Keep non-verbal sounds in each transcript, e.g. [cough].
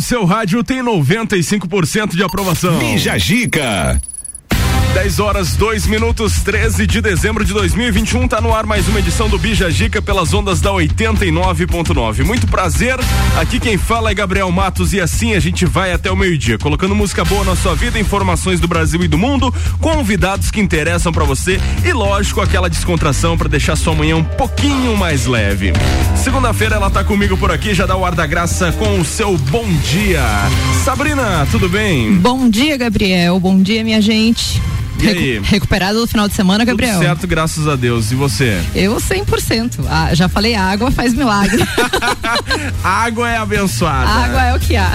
seu rádio tem 95% de aprovação. Bija Gica. 10 horas, 2 minutos, 13 de dezembro de 2021. Tá no ar mais uma edição do Bija Gica pelas ondas da 89.9. Muito prazer. Aqui quem fala é Gabriel Matos e assim a gente vai até o meio-dia, colocando música boa na sua vida, informações do Brasil e do mundo, convidados que interessam para você e, lógico, aquela descontração para deixar sua manhã um pouquinho mais leve. Segunda-feira ela tá comigo por aqui, já dá o ar da graça com o seu bom dia. Sabrina, tudo bem? Bom dia, Gabriel. Bom dia, minha gente. E aí? Recuperado do final de semana, Gabriel? Tudo certo, graças a Deus. E você? Eu 100%. Ah, já falei, a água faz milagre. [laughs] água é abençoada. A água é o que há.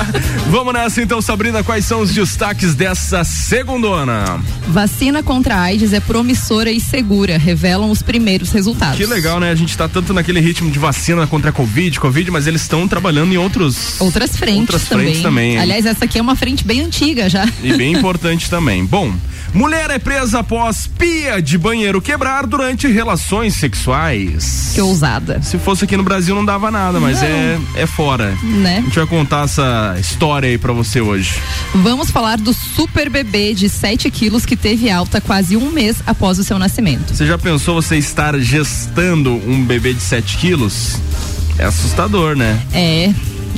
[laughs] Vamos nessa então, Sabrina. Quais são os destaques dessa segundona? Vacina contra a AIDS é promissora e segura. Revelam os primeiros resultados. Que legal, né? A gente tá tanto naquele ritmo de vacina contra a Covid, Covid, mas eles estão trabalhando em outros... Outras frentes outras também. Frentes também. Aliás, essa aqui é uma frente bem antiga já. E bem [laughs] importante também. Bom, Mulher é presa após pia de banheiro quebrar durante relações sexuais. Que ousada. Se fosse aqui no Brasil não dava nada, mas é, é fora. Né? A gente vai contar essa história aí pra você hoje. Vamos falar do super bebê de 7 quilos que teve alta quase um mês após o seu nascimento. Você já pensou você estar gestando um bebê de 7 quilos? É assustador, né? É.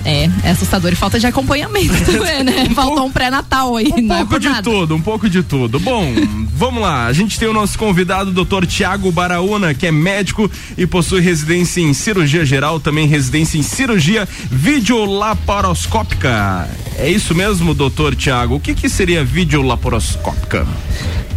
É, é assustador e falta de acompanhamento [laughs] também, né? Faltou um pré-natal aí. Um não pouco é de nada. tudo, um pouco de tudo. Bom, [laughs] vamos lá. A gente tem o nosso convidado, doutor Tiago Baraúna, que é médico e possui residência em cirurgia geral, também residência em cirurgia videolaparoscópica. É isso mesmo, doutor Tiago? O que, que seria videolaparoscópica?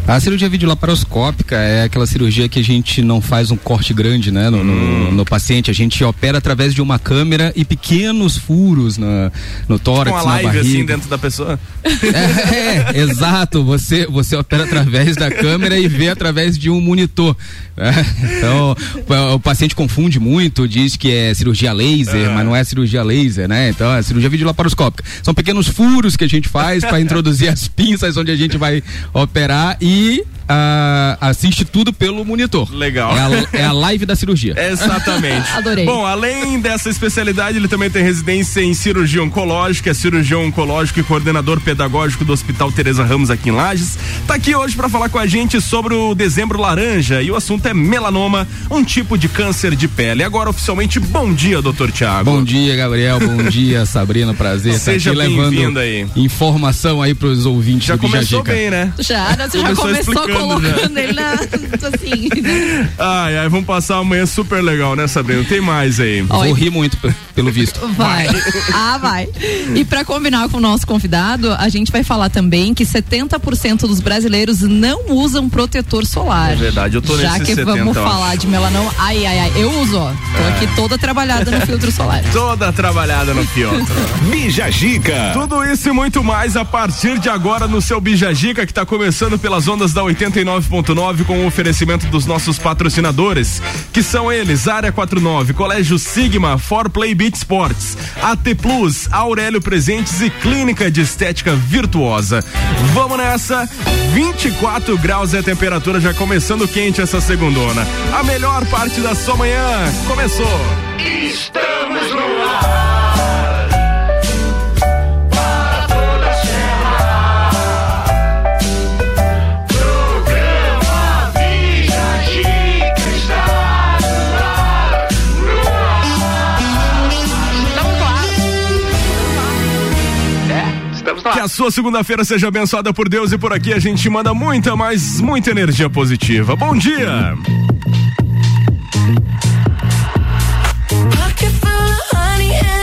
A cirurgia videolaparoscópica é aquela cirurgia que a gente não faz um corte grande, né, no, Hum. no, no paciente. A gente opera através de uma câmera e pequenos furos na, no tórax, Com a na live barriga. assim dentro da pessoa? [laughs] É, é, exato. Você, você opera através da câmera e vê através de um monitor. né? Então, o, o paciente confunde muito, diz que é cirurgia laser, mas não é cirurgia laser, né? Então, é cirurgia videolaparoscópica. São pequenos furos que a gente faz para introduzir as pinças onde a gente vai operar e e ah, assiste tudo pelo monitor. Legal. É a, é a live da cirurgia. [laughs] Exatamente. Adorei. Bom, além dessa especialidade, ele também tem residência em cirurgia oncológica, é cirurgião oncológico e coordenador pedagógico do Hospital Teresa Ramos aqui em Lages. Tá aqui hoje para falar com a gente sobre o dezembro laranja e o assunto é melanoma, um tipo de câncer de pele. Agora oficialmente, bom dia, doutor Tiago. Bom dia, Gabriel. Bom [laughs] dia, Sabrina. Prazer estar Seja aqui bem-vindo levando aí. informação aí pros ouvintes Já começou Gica. bem, né? Já, né? você já Começou começou colocando já. [laughs] ele na. Assim. Ai, ai, vamos passar amanhã super legal, né, Sabrina? Tem mais aí. Ó, Vou rir muito, pelo visto. Vai. Ah, vai. E para combinar com o nosso convidado, a gente vai falar também que 70% dos brasileiros não usam protetor solar. É verdade, eu tô Já que 70, vamos eu falar de melanoma. Ai, ai, ai. Eu uso, ó. Tô aqui toda trabalhada no filtro solar. [laughs] Toda trabalhada no filtro. Bija Gica. Tudo isso e muito mais a partir de agora no seu Bijagica, que está começando pelas ondas da 89.9 com o oferecimento dos nossos patrocinadores, que são eles: Área 49, Colégio Sigma, For Play Beat Sports, AT Plus, Aurélio Presentes e Clínica de Estética Virtuosa. Vamos nessa! 24 graus é a temperatura, já começando quente essa segundona. A melhor parte da sua manhã começou! Estamos no ar. A sua segunda-feira seja abençoada por Deus e por aqui a gente manda muita, mas muita energia positiva. Bom dia! Pocket full of honey and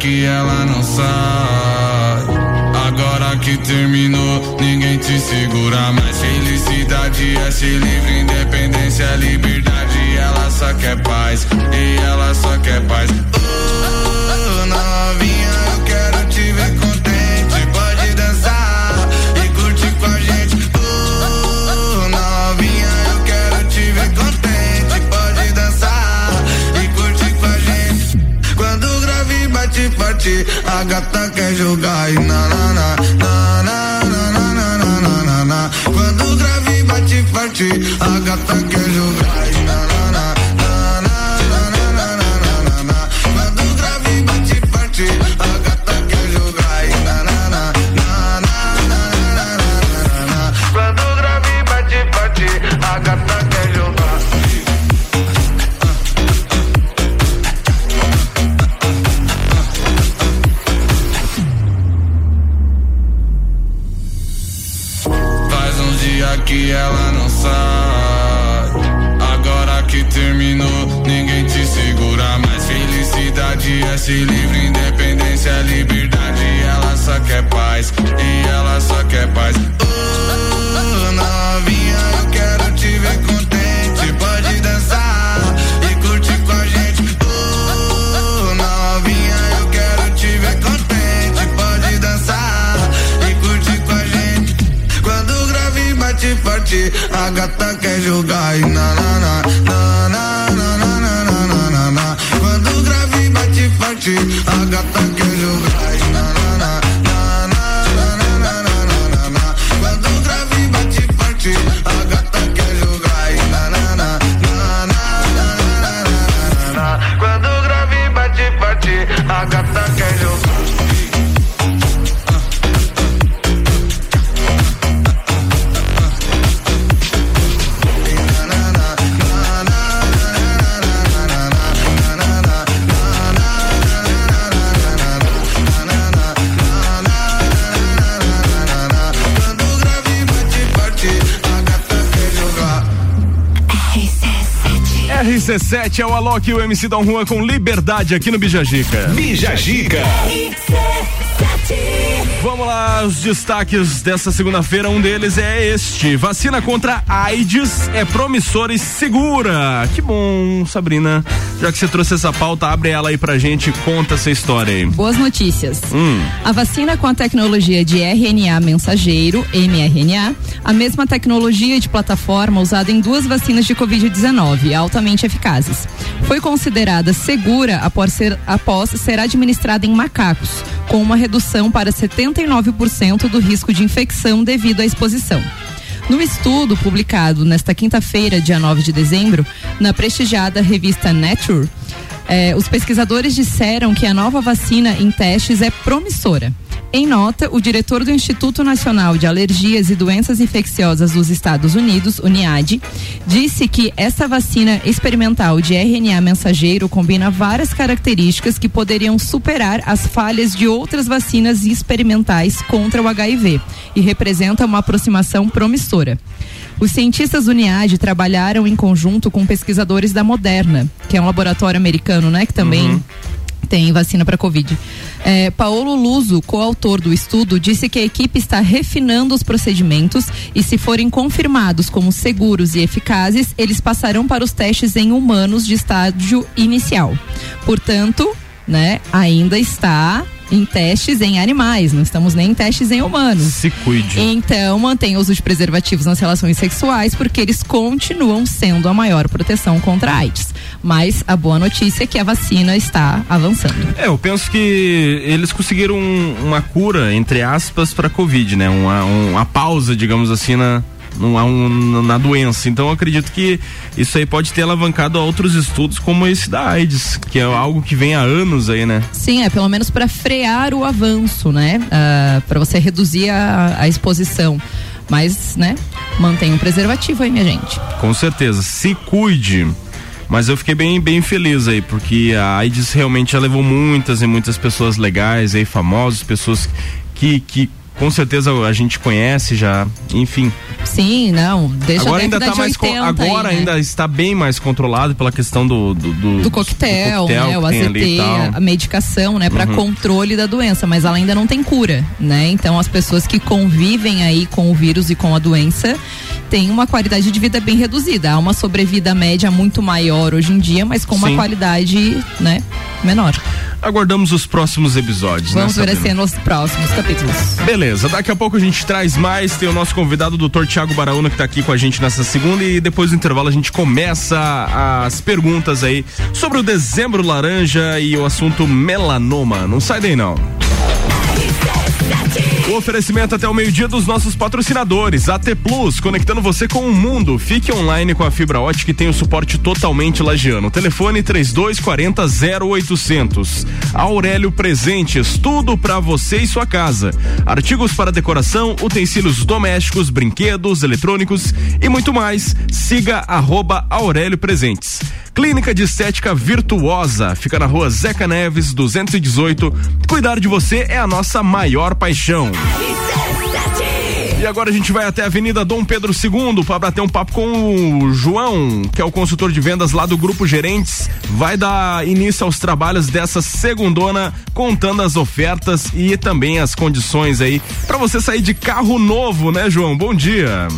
que ela não sai. Agora que terminou, ninguém te segura mais. Felicidade é ser livre, independência é liberdade. Ela só quer paz, e ela só quer paz. Forte, a gata quer jogar e na na na na na na na na na na na. Quando o grave bate forte, a gata quer jogar RC7 é o Alok e o MC Dom Juan com liberdade aqui no Bijagica. Bija Gica. Vamos lá, os destaques dessa segunda-feira. Um deles é este: vacina contra AIDS é promissora e segura. Que bom, Sabrina. Já que você trouxe essa pauta, abre ela aí pra gente e conta essa história aí. Boas notícias. Hum. A vacina com a tecnologia de RNA mensageiro, mRNA, a mesma tecnologia de plataforma usada em duas vacinas de Covid-19, altamente eficazes. Foi considerada segura após ser, após ser administrada em macacos, com uma redução para 79% do risco de infecção devido à exposição. No estudo publicado nesta quinta-feira, dia 9 de dezembro, na prestigiada revista Nature, eh, os pesquisadores disseram que a nova vacina em testes é promissora. Em nota, o diretor do Instituto Nacional de Alergias e Doenças Infecciosas dos Estados Unidos, UNIAD, disse que essa vacina experimental de RNA mensageiro combina várias características que poderiam superar as falhas de outras vacinas experimentais contra o HIV e representa uma aproximação promissora. Os cientistas do UNIAD trabalharam em conjunto com pesquisadores da Moderna, que é um laboratório americano, né, que também tem vacina para Covid. É, Paulo Luso, coautor do estudo, disse que a equipe está refinando os procedimentos e, se forem confirmados como seguros e eficazes, eles passarão para os testes em humanos de estágio inicial. Portanto, né, ainda está em testes em animais, não estamos nem em testes em humanos. Se cuide. Então, mantenha o uso de preservativos nas relações sexuais, porque eles continuam sendo a maior proteção contra a AIDS. Mas a boa notícia é que a vacina está avançando. É, eu penso que eles conseguiram um- uma cura, entre aspas, para Covid, né? Uma, um- uma pausa, digamos assim, na, numa- um- na doença. Então eu acredito que isso aí pode ter alavancado a outros estudos como esse da AIDS, que é algo que vem há anos aí, né? Sim, é pelo menos para frear o avanço, né? para você reduzir a, a exposição. Mas, né? Mantenha um preservativo aí, minha gente. Com certeza. Se cuide. Mas eu fiquei bem, bem feliz aí, porque a AIDS realmente já levou muitas e muitas pessoas legais aí, famosas, pessoas que, que com certeza a gente conhece já, enfim. Sim, não. Deixa agora a ainda tá mais. con- 80 agora aí, né? ainda está bem mais controlado pela questão do. Do, do, do coquetel, do né? O AZT. Uhum. a medicação, né, para controle da doença, mas ela ainda não tem cura, né? Então as pessoas que convivem aí com o vírus e com a doença têm uma qualidade de vida bem reduzida. Há uma sobrevida média muito maior hoje em dia, mas com uma Sim. qualidade, né, menor. Aguardamos os próximos episódios, Vamos né? ver assim nos próximos capítulos. Beleza, daqui a pouco a gente traz mais. Tem o nosso convidado, o Dr. Tiago Baraúna, que tá aqui com a gente nessa segunda. E depois do intervalo a gente começa as perguntas aí sobre o dezembro laranja e o assunto melanoma. Não sai daí, não. O oferecimento até o meio-dia dos nossos patrocinadores. AT Plus, conectando você com o mundo. Fique online com a fibra ótica e tem o suporte totalmente lagiano. Telefone 3240 0800. Aurélio Presentes, tudo pra você e sua casa. Artigos para decoração, utensílios domésticos, brinquedos, eletrônicos e muito mais. Siga arroba Aurélio Presentes. Clínica de Estética Virtuosa, fica na rua Zeca Neves, 218. Cuidar de você é a nossa maior paixão. RC7 e agora a gente vai até a Avenida Dom Pedro II para bater um papo com o João, que é o consultor de vendas lá do Grupo Gerentes. Vai dar início aos trabalhos dessa segundona, contando as ofertas e também as condições aí para você sair de carro novo, né, João? Bom dia.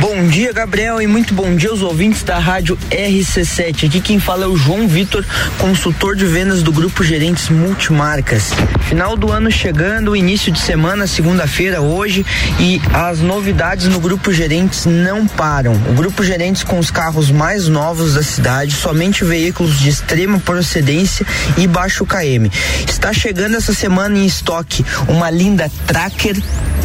Bom dia, Gabriel, e muito bom dia aos ouvintes da rádio RC7. Aqui quem fala é o João Vitor, consultor de vendas do Grupo Gerentes Multimarcas. Final do ano chegando, início de semana, segunda-feira, hoje, e as novidades no Grupo Gerentes não param. O Grupo Gerentes com os carros mais novos da cidade, somente veículos de extrema procedência e baixo KM. Está chegando essa semana em estoque uma linda Tracker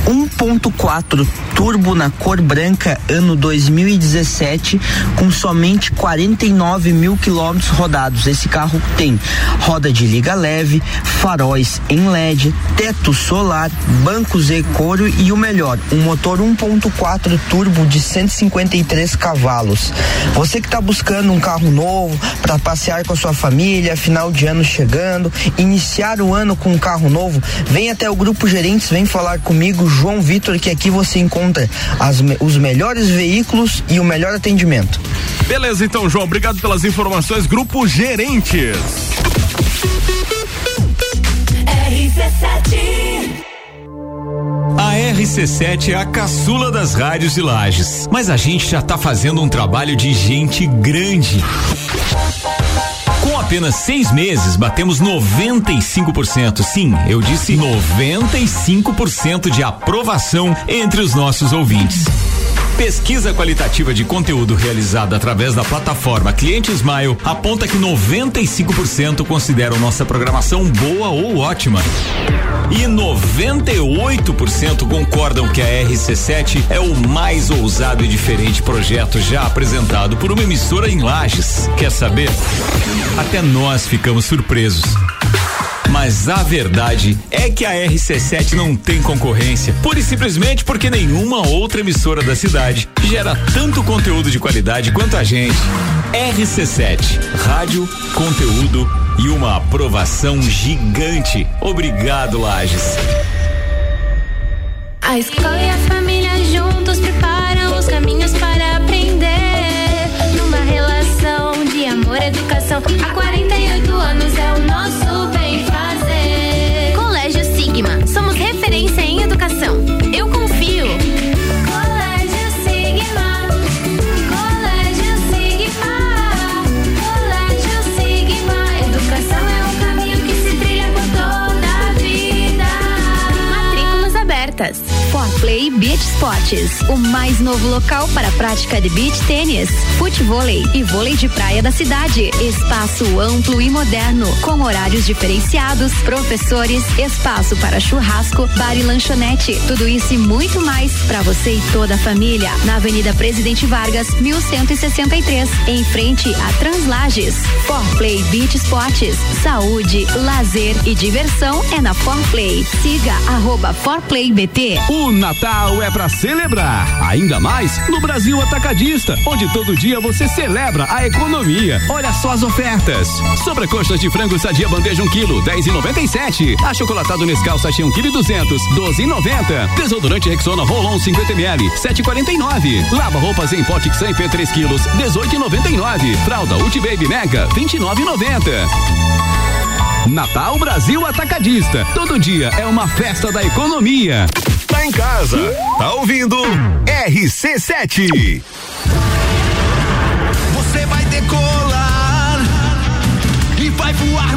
1.4 turbo na cor branca ano 2017 com somente 49 mil quilômetros rodados. Esse carro tem roda de liga leve, faróis em LED, teto solar, bancos e couro e o melhor, um motor 1.4 turbo de 153 cavalos. Você que está buscando um carro novo para passear com a sua família, final de ano chegando, iniciar o ano com um carro novo, vem até o grupo Gerentes, vem falar comigo, João Vitor, que aqui você encontra as os melhores veículos e o melhor atendimento. Beleza, então, João, obrigado pelas informações. Grupo Gerentes. A RC7 é a caçula das rádios de Lages, mas a gente já tá fazendo um trabalho de gente grande. Com apenas seis meses, batemos 95%. Sim, eu disse 95% de aprovação entre os nossos ouvintes. Pesquisa qualitativa de conteúdo realizada através da plataforma Cliente Smile aponta que 95% consideram nossa programação boa ou ótima. E 98% concordam que a RC7 é o mais ousado e diferente projeto já apresentado por uma emissora em Lages. Quer saber? Até nós ficamos surpresos. Mas a verdade é que a RC7 não tem concorrência, pura e simplesmente porque nenhuma outra emissora da cidade gera tanto conteúdo de qualidade quanto a gente. RC7, rádio, conteúdo e uma aprovação gigante. Obrigado, Lages. A escola e a família juntos preparam os caminhos para aprender. Numa relação de amor educação. Há 48 Beach Sports, o mais novo local para a prática de beach tênis, futevôlei e vôlei de praia da cidade. Espaço amplo e moderno, com horários diferenciados, professores, espaço para churrasco, bar e lanchonete. Tudo isso e muito mais para você e toda a família. Na Avenida Presidente Vargas, 1163, em frente a Translages. For Play Beach Sports, saúde, lazer e diversão é na For Play. Siga arroba For Play BT app. O Natal é pra celebrar, ainda mais no Brasil Atacadista, onde todo dia você celebra a economia. Olha só as ofertas. Sobrecoxas de frango sadia bandeja 1 kg, 10,97. Achocolatado Nescau sachê 1 kg 200, 12,90. Desodorante Rexona Rolon 50 ml, 7,49. Lava roupas em pote Xamp 3 kg, 18,99. Fralda Ulti Baby Mega, 29,90. Natal Brasil Atacadista. Todo dia é uma festa da economia. Em casa, tá ouvindo? RC7. Você vai decolar e vai voar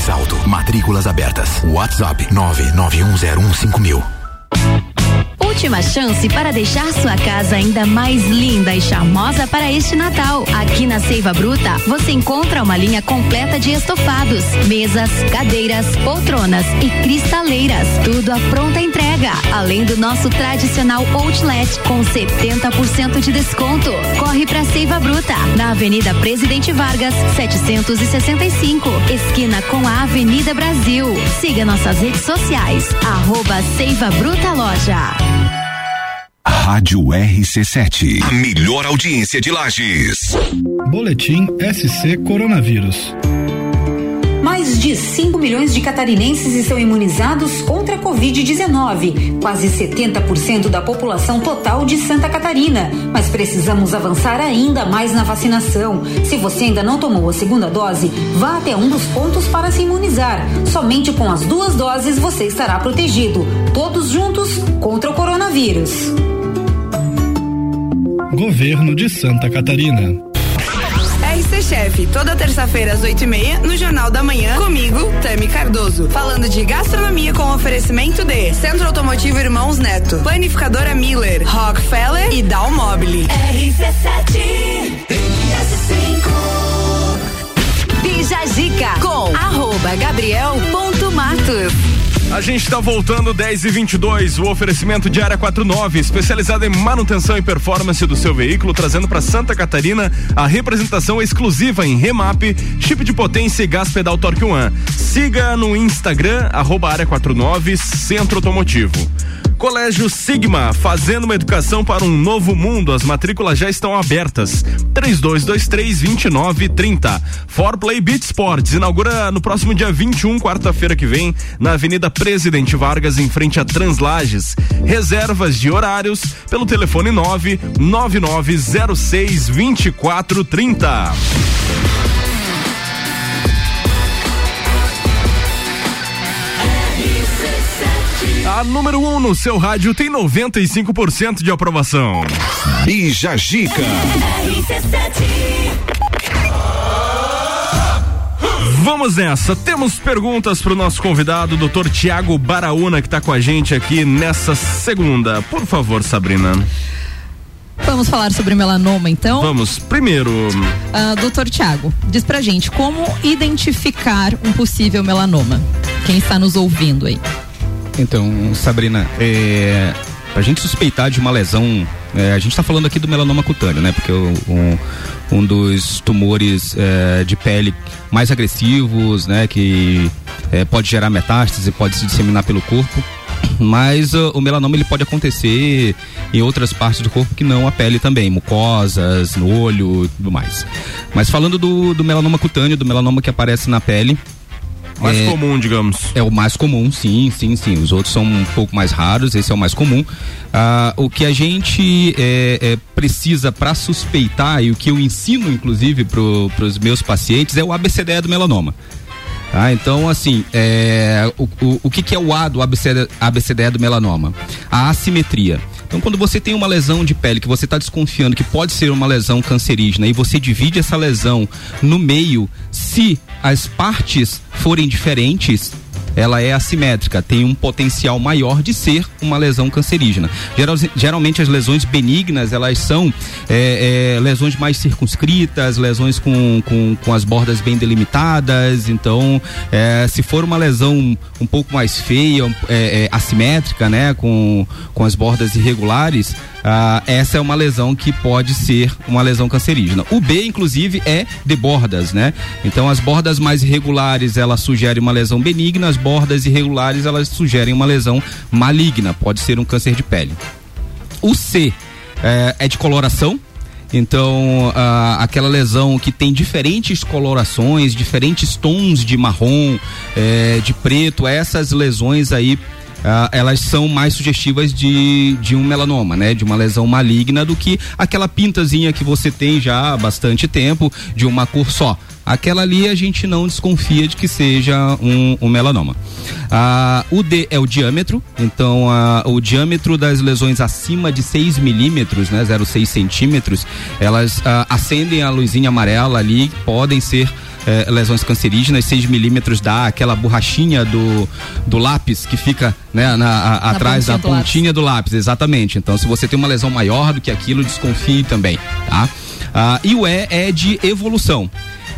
mais alto. Matrículas abertas. WhatsApp 991015000. Última chance para deixar sua casa ainda mais linda e charmosa para este Natal. Aqui na Seiva Bruta, você encontra uma linha completa de estofados, mesas, cadeiras, poltronas e cristaleiras. Tudo à pronta entrega. Além do nosso tradicional outlet com 70% de desconto. Corre para Seiva Bruta, na Avenida Presidente Vargas, 765, esquina com a Avenida Brasil. Siga nossas redes sociais, arroba Seiva Bruta Loja. Rádio RC7. A melhor audiência de Lages. Boletim SC Coronavírus. Mais de 5 milhões de catarinenses estão imunizados contra a Covid-19, quase 70% da população total de Santa Catarina. Mas precisamos avançar ainda mais na vacinação. Se você ainda não tomou a segunda dose, vá até um dos pontos para se imunizar. Somente com as duas doses você estará protegido. Todos juntos contra o coronavírus. Governo de Santa Catarina. RC Chef, toda terça-feira às 8 e meia, no Jornal da Manhã, comigo, Tami Cardoso. Falando de gastronomia com oferecimento de Centro Automotivo Irmãos Neto, Planificadora Miller, Rockefeller e Dalmobile. Bija Zica com arroba Gabriel ponto Matos. A gente está voltando 10 e 22 o oferecimento de área 49, especializada em manutenção e performance do seu veículo, trazendo para Santa Catarina a representação exclusiva em remap, chip de potência e gás pedal Torque One. Siga no Instagram, arroba área 49 Centro Automotivo. Colégio Sigma, fazendo uma educação para um novo mundo. As matrículas já estão abertas. 3223-2930. For Play Beach Sports inaugura no próximo dia 21, quarta-feira que vem, na Avenida Presidente Vargas, em frente a Translages. Reservas de horários pelo telefone 99906 2430. A número 1 um no seu rádio tem 95% de aprovação. Bija Gica. Vamos nessa. Temos perguntas para o nosso convidado, Dr. Tiago Baraúna, que está com a gente aqui nessa segunda. Por favor, Sabrina. Vamos falar sobre melanoma, então? Vamos. Primeiro, Ah, doutor Tiago, diz pra gente como identificar um possível melanoma. Quem está nos ouvindo aí? Então, Sabrina, é, pra gente suspeitar de uma lesão, é, a gente tá falando aqui do melanoma cutâneo, né? Porque o- um, um dos tumores é, de pele mais agressivos, né? Que é, pode gerar metástase, pode se disseminar pelo corpo. Mas ah, o melanoma ele pode acontecer em outras partes do corpo que não a pele também, mucosas, no olho tudo mais. Mas falando do, do melanoma cutâneo, do melanoma que aparece na pele, mais é, comum, digamos. É o mais comum, sim, sim, sim. Os outros são um pouco mais raros, esse é o mais comum. Ah, o que a gente é, é, precisa para suspeitar e o que eu ensino, inclusive, para os meus pacientes é o ABCDE do melanoma. Tá? Então, assim, é, o, o, o que, que é o A do ABCD, ABCDE do melanoma? A assimetria. Então, quando você tem uma lesão de pele que você está desconfiando que pode ser uma lesão cancerígena e você divide essa lesão no meio, se as partes forem diferentes, ela é assimétrica, tem um potencial maior de ser uma lesão cancerígena. Geral- geralmente as lesões benignas, elas são é, é, lesões mais circunscritas, lesões com, com, com as bordas bem delimitadas, então é, se for uma lesão um pouco mais feia, é, é, assimétrica, né, com, com as bordas irregulares, ah, essa é uma lesão que pode ser uma lesão cancerígena. O B, inclusive, é de bordas, né? Então, as bordas mais irregulares, elas sugerem uma lesão benigna, as bordas irregulares, elas sugerem uma lesão maligna, pode ser um câncer de pele. O C é, é de coloração. Então, ah, aquela lesão que tem diferentes colorações, diferentes tons de marrom, eh, de preto, essas lesões aí ah, elas são mais sugestivas de, de um melanoma, né? De uma lesão maligna do que aquela pintazinha que você tem já há bastante tempo de uma cor só. Aquela ali a gente não desconfia de que seja um, um melanoma. Ah, o D é o diâmetro, então ah, o diâmetro das lesões acima de 6 milímetros, né, 0,6 centímetros, elas ah, acendem a luzinha amarela ali, podem ser eh, lesões cancerígenas, 6 milímetros dá aquela borrachinha do, do lápis que fica né, na, a- atrás da pontinha do lápis. pontinha do lápis, exatamente. Então, se você tem uma lesão maior do que aquilo, desconfie também, tá? Ah, e o E é de evolução.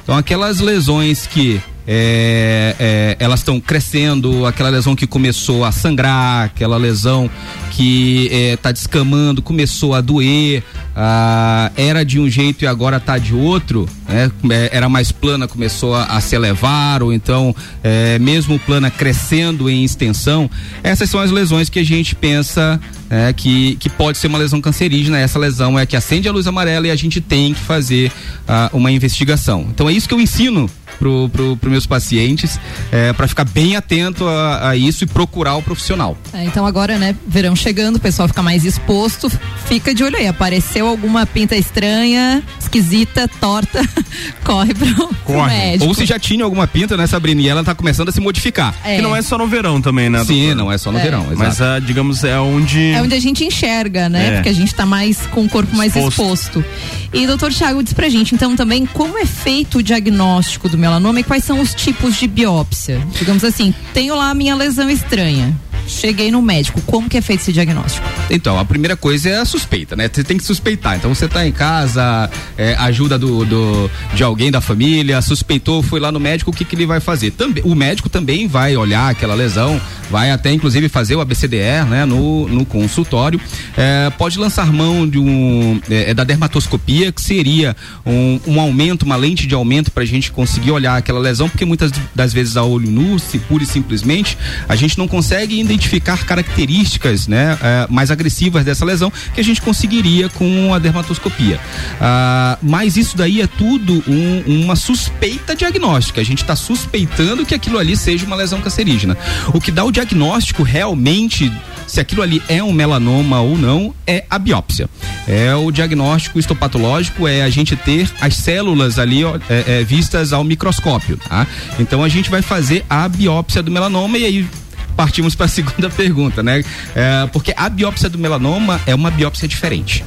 Então, aquelas lesões que é, é, elas estão crescendo, aquela lesão que começou a sangrar, aquela lesão que está descamando, começou a doer, ah, era de um jeito e agora está de outro, né? É, era mais plana, começou a, a se elevar, ou então é, mesmo plana crescendo em extensão, essas são as lesões que a gente pensa é, que, que pode ser uma lesão cancerígena. Essa lesão é que acende a luz amarela e a gente tem que fazer ah, uma investigação. Então é isso que eu ensino pro, pro, pro meus pacientes, é, para ficar bem atento a, a isso e procurar o profissional. É, então agora, né, verão chegando, o pessoal fica mais exposto, fica de olho aí. Apareceu alguma pinta estranha, esquisita, torta, [laughs] corre pro, pro médico. Ou se já tinha alguma pinta, né, Sabrina? E ela tá começando a se modificar. É. Que não é só no verão também, né? Sim, doutora? não é só no É. verão. Mas, exato. ah, digamos, é onde. É onde a gente enxerga, né? É. Porque a gente tá mais com o corpo mais Exposto. exposto. E doutor Thiago diz pra gente, então, também, como é feito o diagnóstico do melanoma e quais são os tipos de biópsia? Digamos assim, tenho lá a minha lesão estranha. Cheguei no médico, como que é feito esse diagnóstico? Então, a primeira coisa é a suspeita, né? Você tem que suspeitar. Então, você tá em casa, é, ajuda do, do- de alguém da família, suspeitou, foi lá no médico, o que, que ele vai fazer? Também, o médico também vai olhar aquela lesão, vai até inclusive fazer o ABCDR, né? No, no consultório. É, pode lançar mão de um, é, da dermatoscopia, que seria um, um aumento, uma lente de aumento para a gente conseguir olhar aquela lesão, porque muitas das vezes a olho nu, se pura e simplesmente, a gente não consegue identificar características né, eh, mais agressivas dessa lesão que a gente conseguiria com a dermatoscopia. Ah, mas isso daí é tudo um- uma suspeita diagnóstica. A gente está suspeitando que aquilo ali seja uma lesão cancerígena. O que dá o diagnóstico realmente se aquilo ali é um melanoma ou não, é a biópsia. É o diagnóstico histopatológico, é a gente ter as células ali ó, é, é, vistas ao microscópio, tá? Então a gente vai fazer a biópsia do melanoma e aí partimos para a [laughs] segunda pergunta, né? É, porque a biópsia do melanoma é uma biópsia diferente.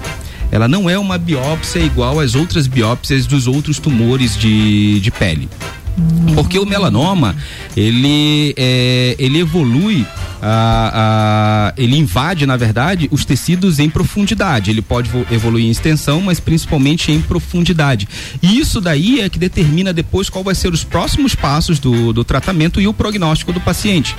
Ela não é uma biópsia igual às outras biópsias dos outros tumores de, de pele. Porque o melanoma, ele, é, ele evolui, a, a- ele invade, na verdade, os tecidos em profundidade. Ele pode vo- evoluir em extensão, mas principalmente em profundidade. E isso daí é que determina depois qual vai ser os próximos passos do, do tratamento e o prognóstico do paciente.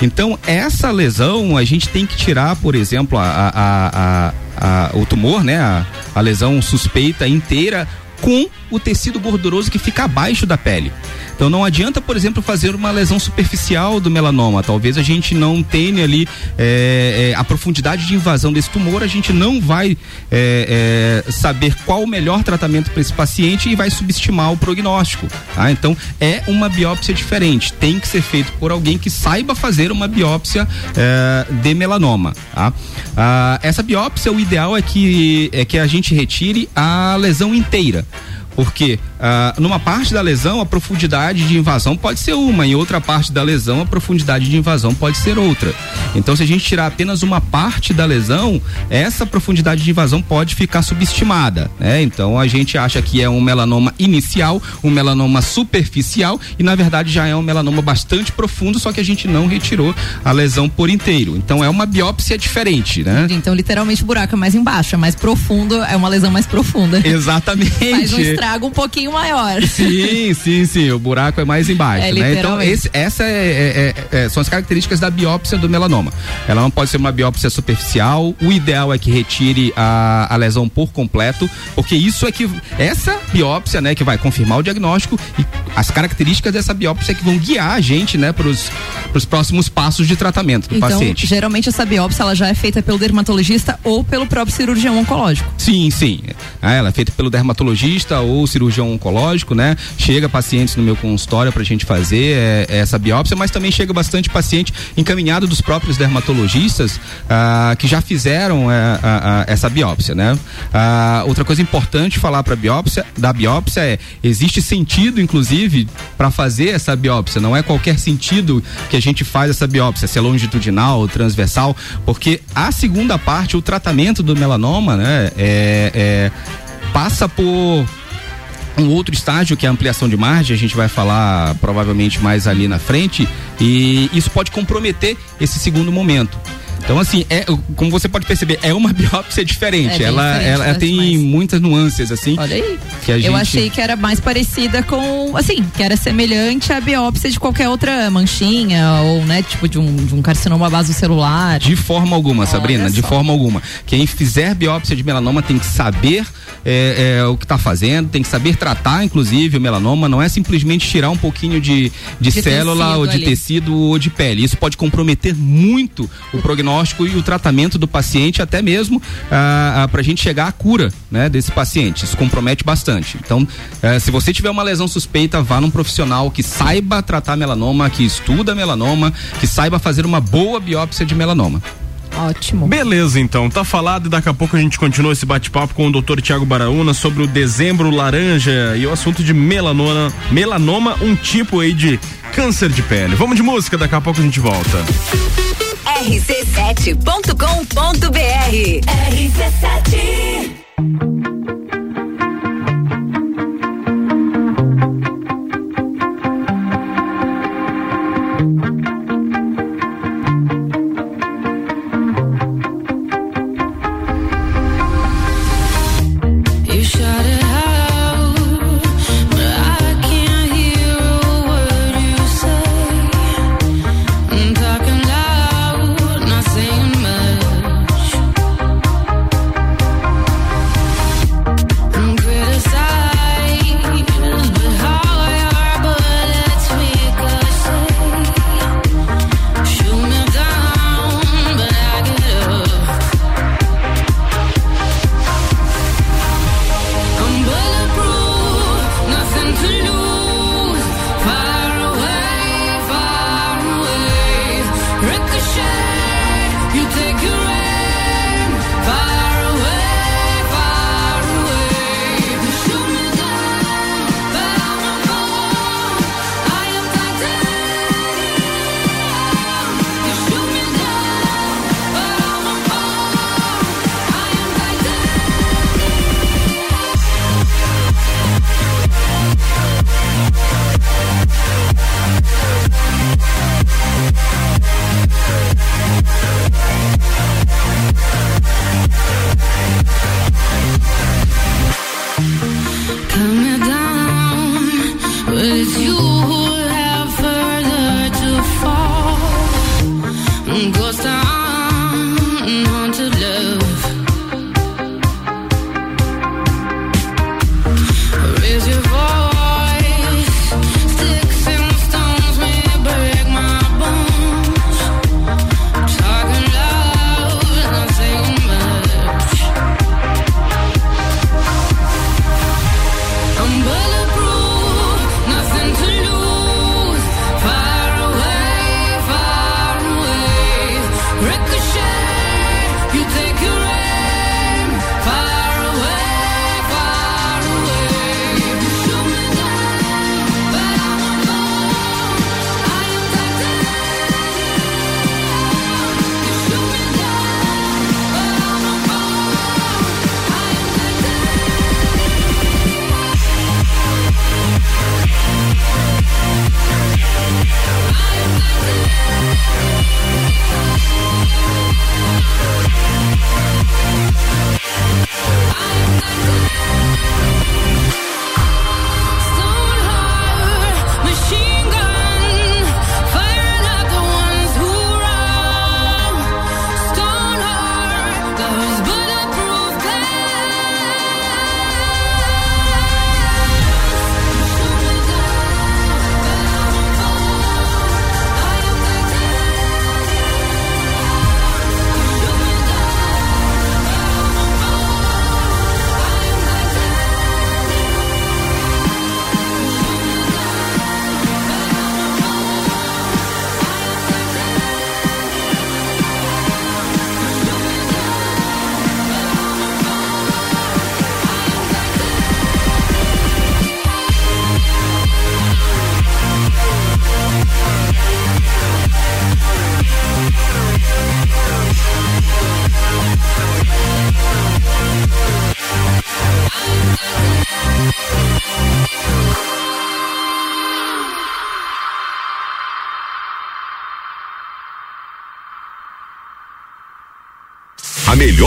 Então, essa lesão, a gente tem que tirar, por exemplo, a, a- a- a- o tumor, né? A lesão suspeita inteira com o tecido gorduroso que fica abaixo da pele. Então não adianta, por exemplo, fazer uma lesão superficial do melanoma. Talvez a gente não tenha ali é, é, a profundidade de invasão desse tumor, a gente não vai é, saber qual o melhor tratamento para esse paciente e vai subestimar o prognóstico. tá? Então é uma biópsia diferente. Tem que ser feito por alguém que saiba fazer uma biópsia de melanoma. tá? Ah, essa biópsia, o ideal é que, é que a gente retire a lesão inteira. Porque ah, numa parte da lesão a profundidade de invasão pode ser uma, em outra parte da lesão a profundidade de invasão pode ser outra. Então, se a gente tirar apenas uma parte da lesão, essa profundidade de invasão pode ficar subestimada, né? Então, a gente acha que é um melanoma inicial, um melanoma superficial e na verdade já é um melanoma bastante profundo, só que a gente não retirou a lesão por inteiro. Então, é uma biópsia diferente, né? Então, literalmente, o buraco é mais embaixo, é mais profundo, é uma lesão mais profunda. Exatamente. [laughs] Faz um estrago um pouquinho maior. Sim, [laughs] sim, sim. O buraco é mais embaixo, É, né? Então, esse, essa é, é- é- é- são as características da biópsia do melanoma. Ela não pode ser uma biópsia superficial. O ideal é que retire a, a lesão por completo, porque isso é que essa biópsia, né, que vai confirmar o diagnóstico e as características dessa biópsia é que vão guiar a gente, né, para os próximos passos de tratamento do Então, paciente. geralmente essa biópsia ela já é feita pelo dermatologista ou pelo próprio cirurgião oncológico. Sim, sim. Ah, ela é feita pelo dermatologista ou cirurgião oncológico, né? Chega pacientes no meu consultório pra gente fazer é, essa biópsia, mas também chega bastante paciente encaminhado dos próprios dermatologistas ah, que já fizeram é, a- a- essa biópsia, né? Ah, outra coisa importante falar para biópsia, da biópsia é existe sentido, inclusive, para fazer essa biópsia. Não é qualquer sentido que a gente faz essa biópsia, se é longitudinal ou transversal, porque a segunda parte, o tratamento do melanoma, né, é- é, passa por um outro estágio que é a ampliação de margem, a gente vai falar provavelmente mais ali na frente, e isso pode comprometer esse segundo momento. Então, assim, é, como você pode perceber, é uma [laughs] biópsia diferente. É ela diferente ela, das tem demais. muitas nuances, assim. Olha aí. Que a Eu gente- achei que era mais parecida com, assim, que era semelhante à biópsia de qualquer outra manchinha ou, né, tipo de um, de um carcinoma basocelular. De forma alguma, Sabrina, de só. forma alguma. Quem fizer biópsia de melanoma tem que saber é, é, o que está fazendo, tem que saber tratar, inclusive, o melanoma. Não é simplesmente tirar um pouquinho de, de, De célula ou de ali. tecido ou de pele. Isso pode comprometer muito o prognóstico e o tratamento do paciente, até mesmo para a gente chegar à cura né, desse paciente. Isso compromete bastante. Então, eh, se você tiver uma lesão suspeita, vá num profissional que saiba tratar melanoma, que estuda melanoma, que saiba fazer uma boa biópsia de melanoma. Ótimo. Beleza, então, tá falado e daqui a pouco a gente continua esse bate-papo com o Dr. Tiago Baraúna sobre o dezembro laranja e o assunto de melanoma, melanoma, um tipo aí de câncer de pele. Vamos de música, daqui a pouco a gente volta. rc7.com.br RC7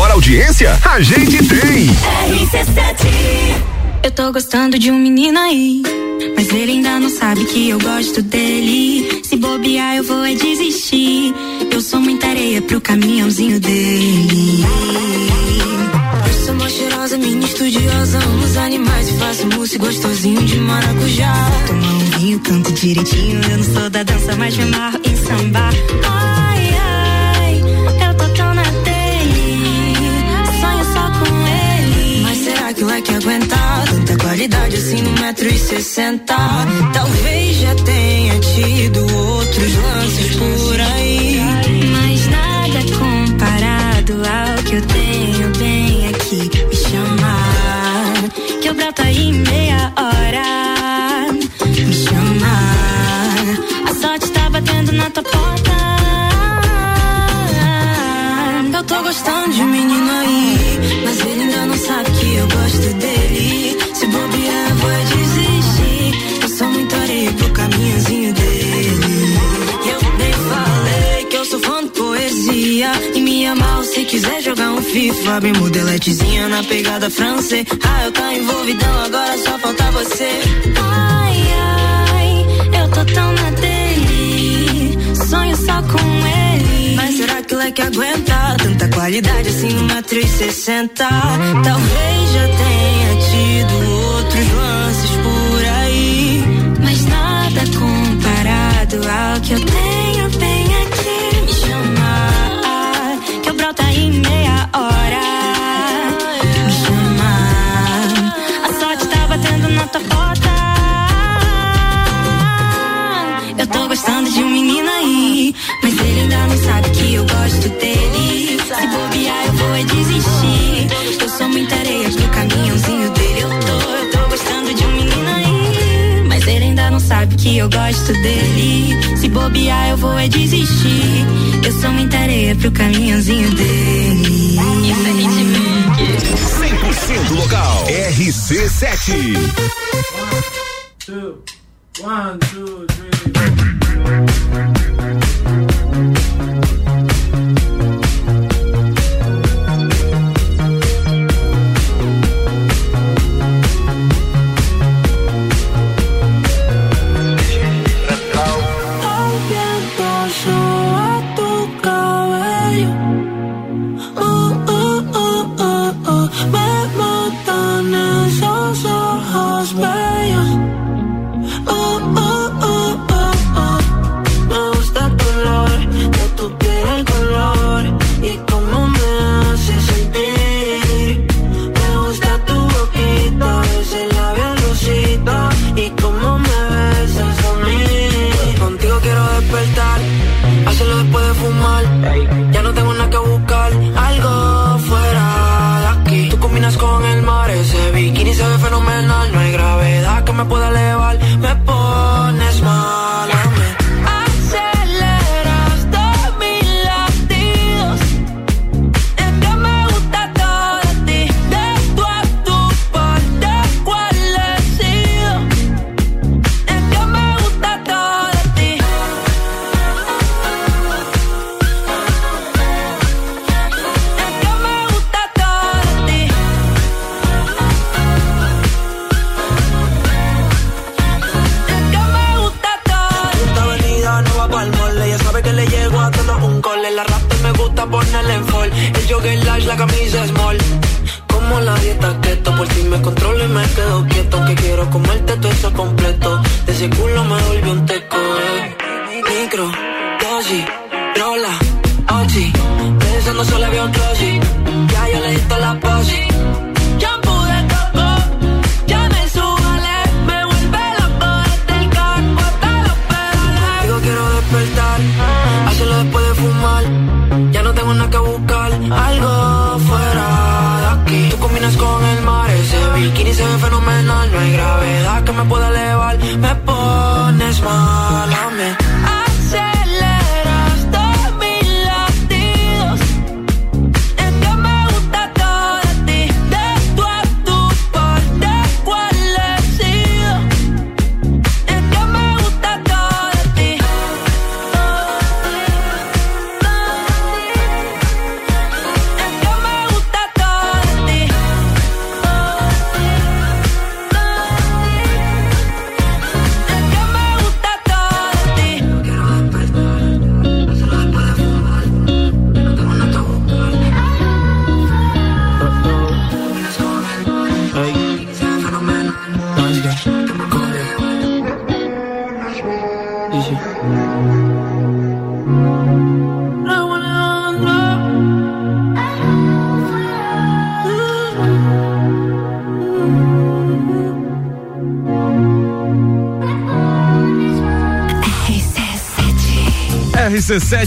melhor audiência a gente tem. Eu tô gostando de um menino aí. Mas ele ainda não sabe que eu gosto dele. Se bobear, eu vou é desistir. Eu sou muita areia pro caminhãozinho dele. Eu sou mó cheirosa, minha estudiosa. Amo os animais e faço mousse gostosinho de maracujá. Tomar um vinho, canto direitinho. Eu não sou da dança, mas me amarro em sambar. Ai, Mas será que aguentar? Tanta qualidade assim no metro e sessenta. Talvez já tenha tido outros lances por aí. Mas nada comparado ao que eu tenho bem aqui. Me chamar, que eu broto aí em meia hora. Me chamar, a sorte tá batendo na tua porta. Eu tô gostando de um menino aí, mas ele ainda não sabe eu gosto dele. Se bobear, vou desistir. Eu sou muito areia pro caminhozinho dele. Eu nem falei que eu sou fã de poesia. E me amar se quiser jogar um FIFA. Bem modeletezinha na pegada francês. Ah, eu tá envolvidão, agora só falta você. Ai, ai, eu tô tão na dele. Sonho só com ele. Será que ele que aguenta tanta qualidade assim e sessenta? Talvez já tenha tido outros lances por aí. Mas nada comparado ao que eu tenho bem aqui. Me chamar, que eu broto em meia hora. Que eu gosto dele. Se bobear, eu vou é desistir. Eu sou muita areia pro caminhãozinho dele. Eu tô, eu tô gostando de um menino aí, mas ele ainda não sabe que eu gosto dele. Se bobear, eu vou é desistir. Eu sou muita areia pro caminhãozinho dele. Isso gente vê 100% local. RC7. One, two, three, Bye.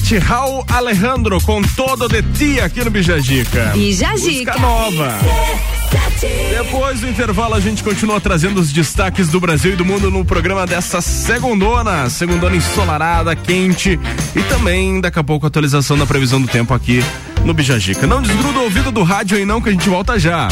RC7 Raul Alejandro com todo de ti aqui no Bijagica. Bijagica. Música nova. Depois do intervalo, a gente continua trazendo os destaques do Brasil e do mundo no programa dessa segundona. Segundona ensolarada, quente. E também, daqui a pouco, a atualização da previsão do tempo aqui no Bijagica. Não desgruda o ouvido do rádio aí não, que a gente volta já.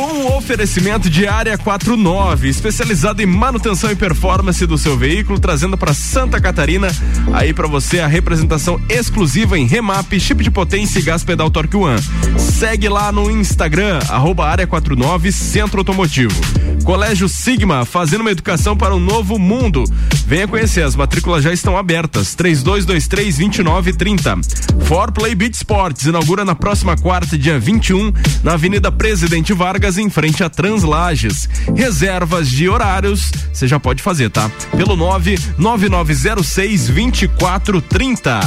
Com o oferecimento de Área 49, especializado em manutenção e performance do seu veículo, trazendo para Santa Catarina aí para você a representação exclusiva em remap, chip de potência e gás pedal Torque One. Segue lá no Instagram, arroba Área 49 Centro Automotivo. Colégio Sigma, fazendo uma educação para um novo mundo. Venha conhecer, as matrículas já estão abertas. 3223 2930. For Play Beat Sports inaugura na próxima quarta, dia 21, na Avenida Presidente Vargas, em frente a Translages. Reservas de horários, você já pode fazer, tá? Pelo 99906 2430.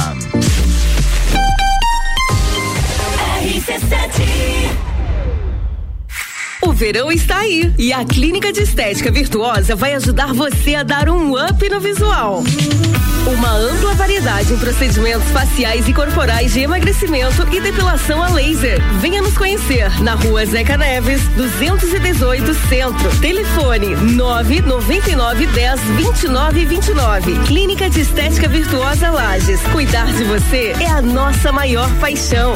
O verão está aí e a Clínica de Estética Virtuosa vai ajudar você a dar um up no visual. Uma ampla variedade em procedimentos faciais e corporais de emagrecimento e depilação a laser. Venha nos conhecer na rua Zeca Neves, 218 Centro. Telefone 999 10 29 29. Clínica de Estética Virtuosa Lages. Cuidar de você é a nossa maior paixão.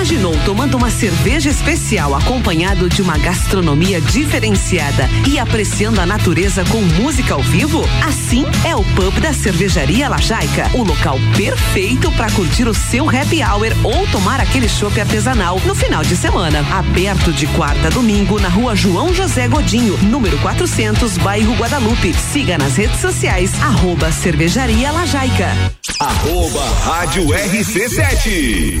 Imaginou tomando uma cerveja especial acompanhado de uma gastronomia diferenciada e apreciando a natureza com música ao vivo? Assim é o pub da Cervejaria Lajaica, o local perfeito para curtir o seu happy hour ou tomar aquele chopp artesanal no final de semana. Aberto de quarta a domingo na rua João José Godinho, número 400, bairro Guadalupe. Siga nas redes sociais, arroba Cervejaria Lajaica. Arroba Rádio RC7.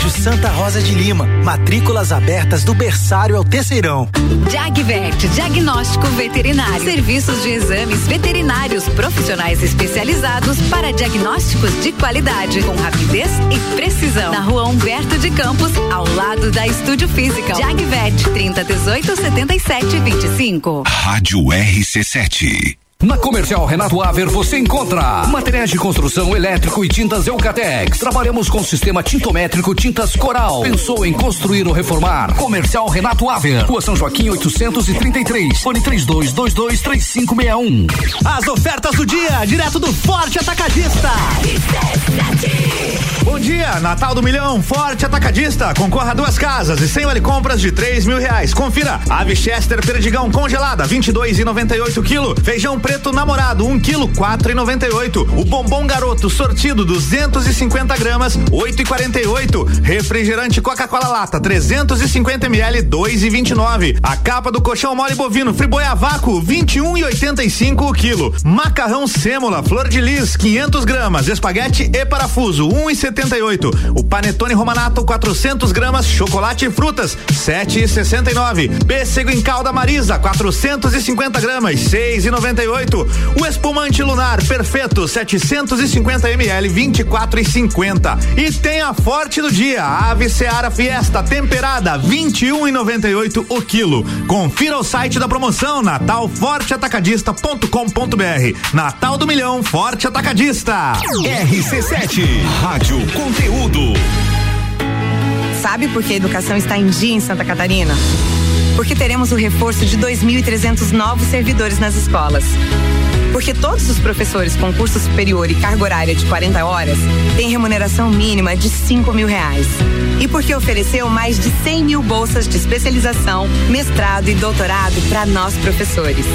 Colégio Santa Rosa de Lima. Matrículas abertas do berçário ao terceirão. Jagvet, diagnóstico veterinário. Serviços de exames veterinários profissionais especializados para diagnósticos de qualidade, com rapidez e precisão. Na rua Humberto de Campos, ao lado da Estúdio Física. Jagvet, 30 18 77 25. Rádio RC7. Na Comercial Renato Aver você encontra materiais de construção elétrico e tintas Eucatex. Trabalhamos com sistema tintométrico Tintas Coral. Pensou em construir ou reformar? Comercial Renato Aver. Rua São Joaquim 833. Fone 32223561. As ofertas do dia, direto do Forte Atacadista. Bom dia, Natal do Milhão, Forte Atacadista. Concorra a duas casas e sem vale compras de três mil reais. Confira. Ave Chester Perdigão congelada, 22,98 quilo. Feijão preto namorado, 1 quilo, 4,98. O bombom garoto sortido, 250 gramas, 8,48. Refrigerante Coca-Cola lata, 350 ml, 2,29. A capa do colchão mole bovino Friboi a vácuo, 21,85 o quilo. Macarrão sêmola, flor de lis, 500 gramas. Espaguete e parafuso, 1,78. O panetone romanato, 400 gramas. Chocolate e frutas, 7,69. Pêssego em calda marisa, 450 gramas, 6,98. O espumante lunar perfeito, 750 ml, 24,50. E tem a forte do dia, a ave Seara Fiesta temperada, 21,98 o quilo. Confira o site da promoção natalforteatacadista.com.br. Natal do Milhão Forte Atacadista. RC7, Rádio Conteúdo. Sabe por que a educação está em dia em Santa Catarina? Porque teremos o reforço de 2.300 novos servidores nas escolas. Porque todos os professores com curso superior e carga horária de 40 horas têm remuneração mínima de 5 mil reais. E porque ofereceu mais de 100 mil bolsas de especialização, mestrado e doutorado para nós professores.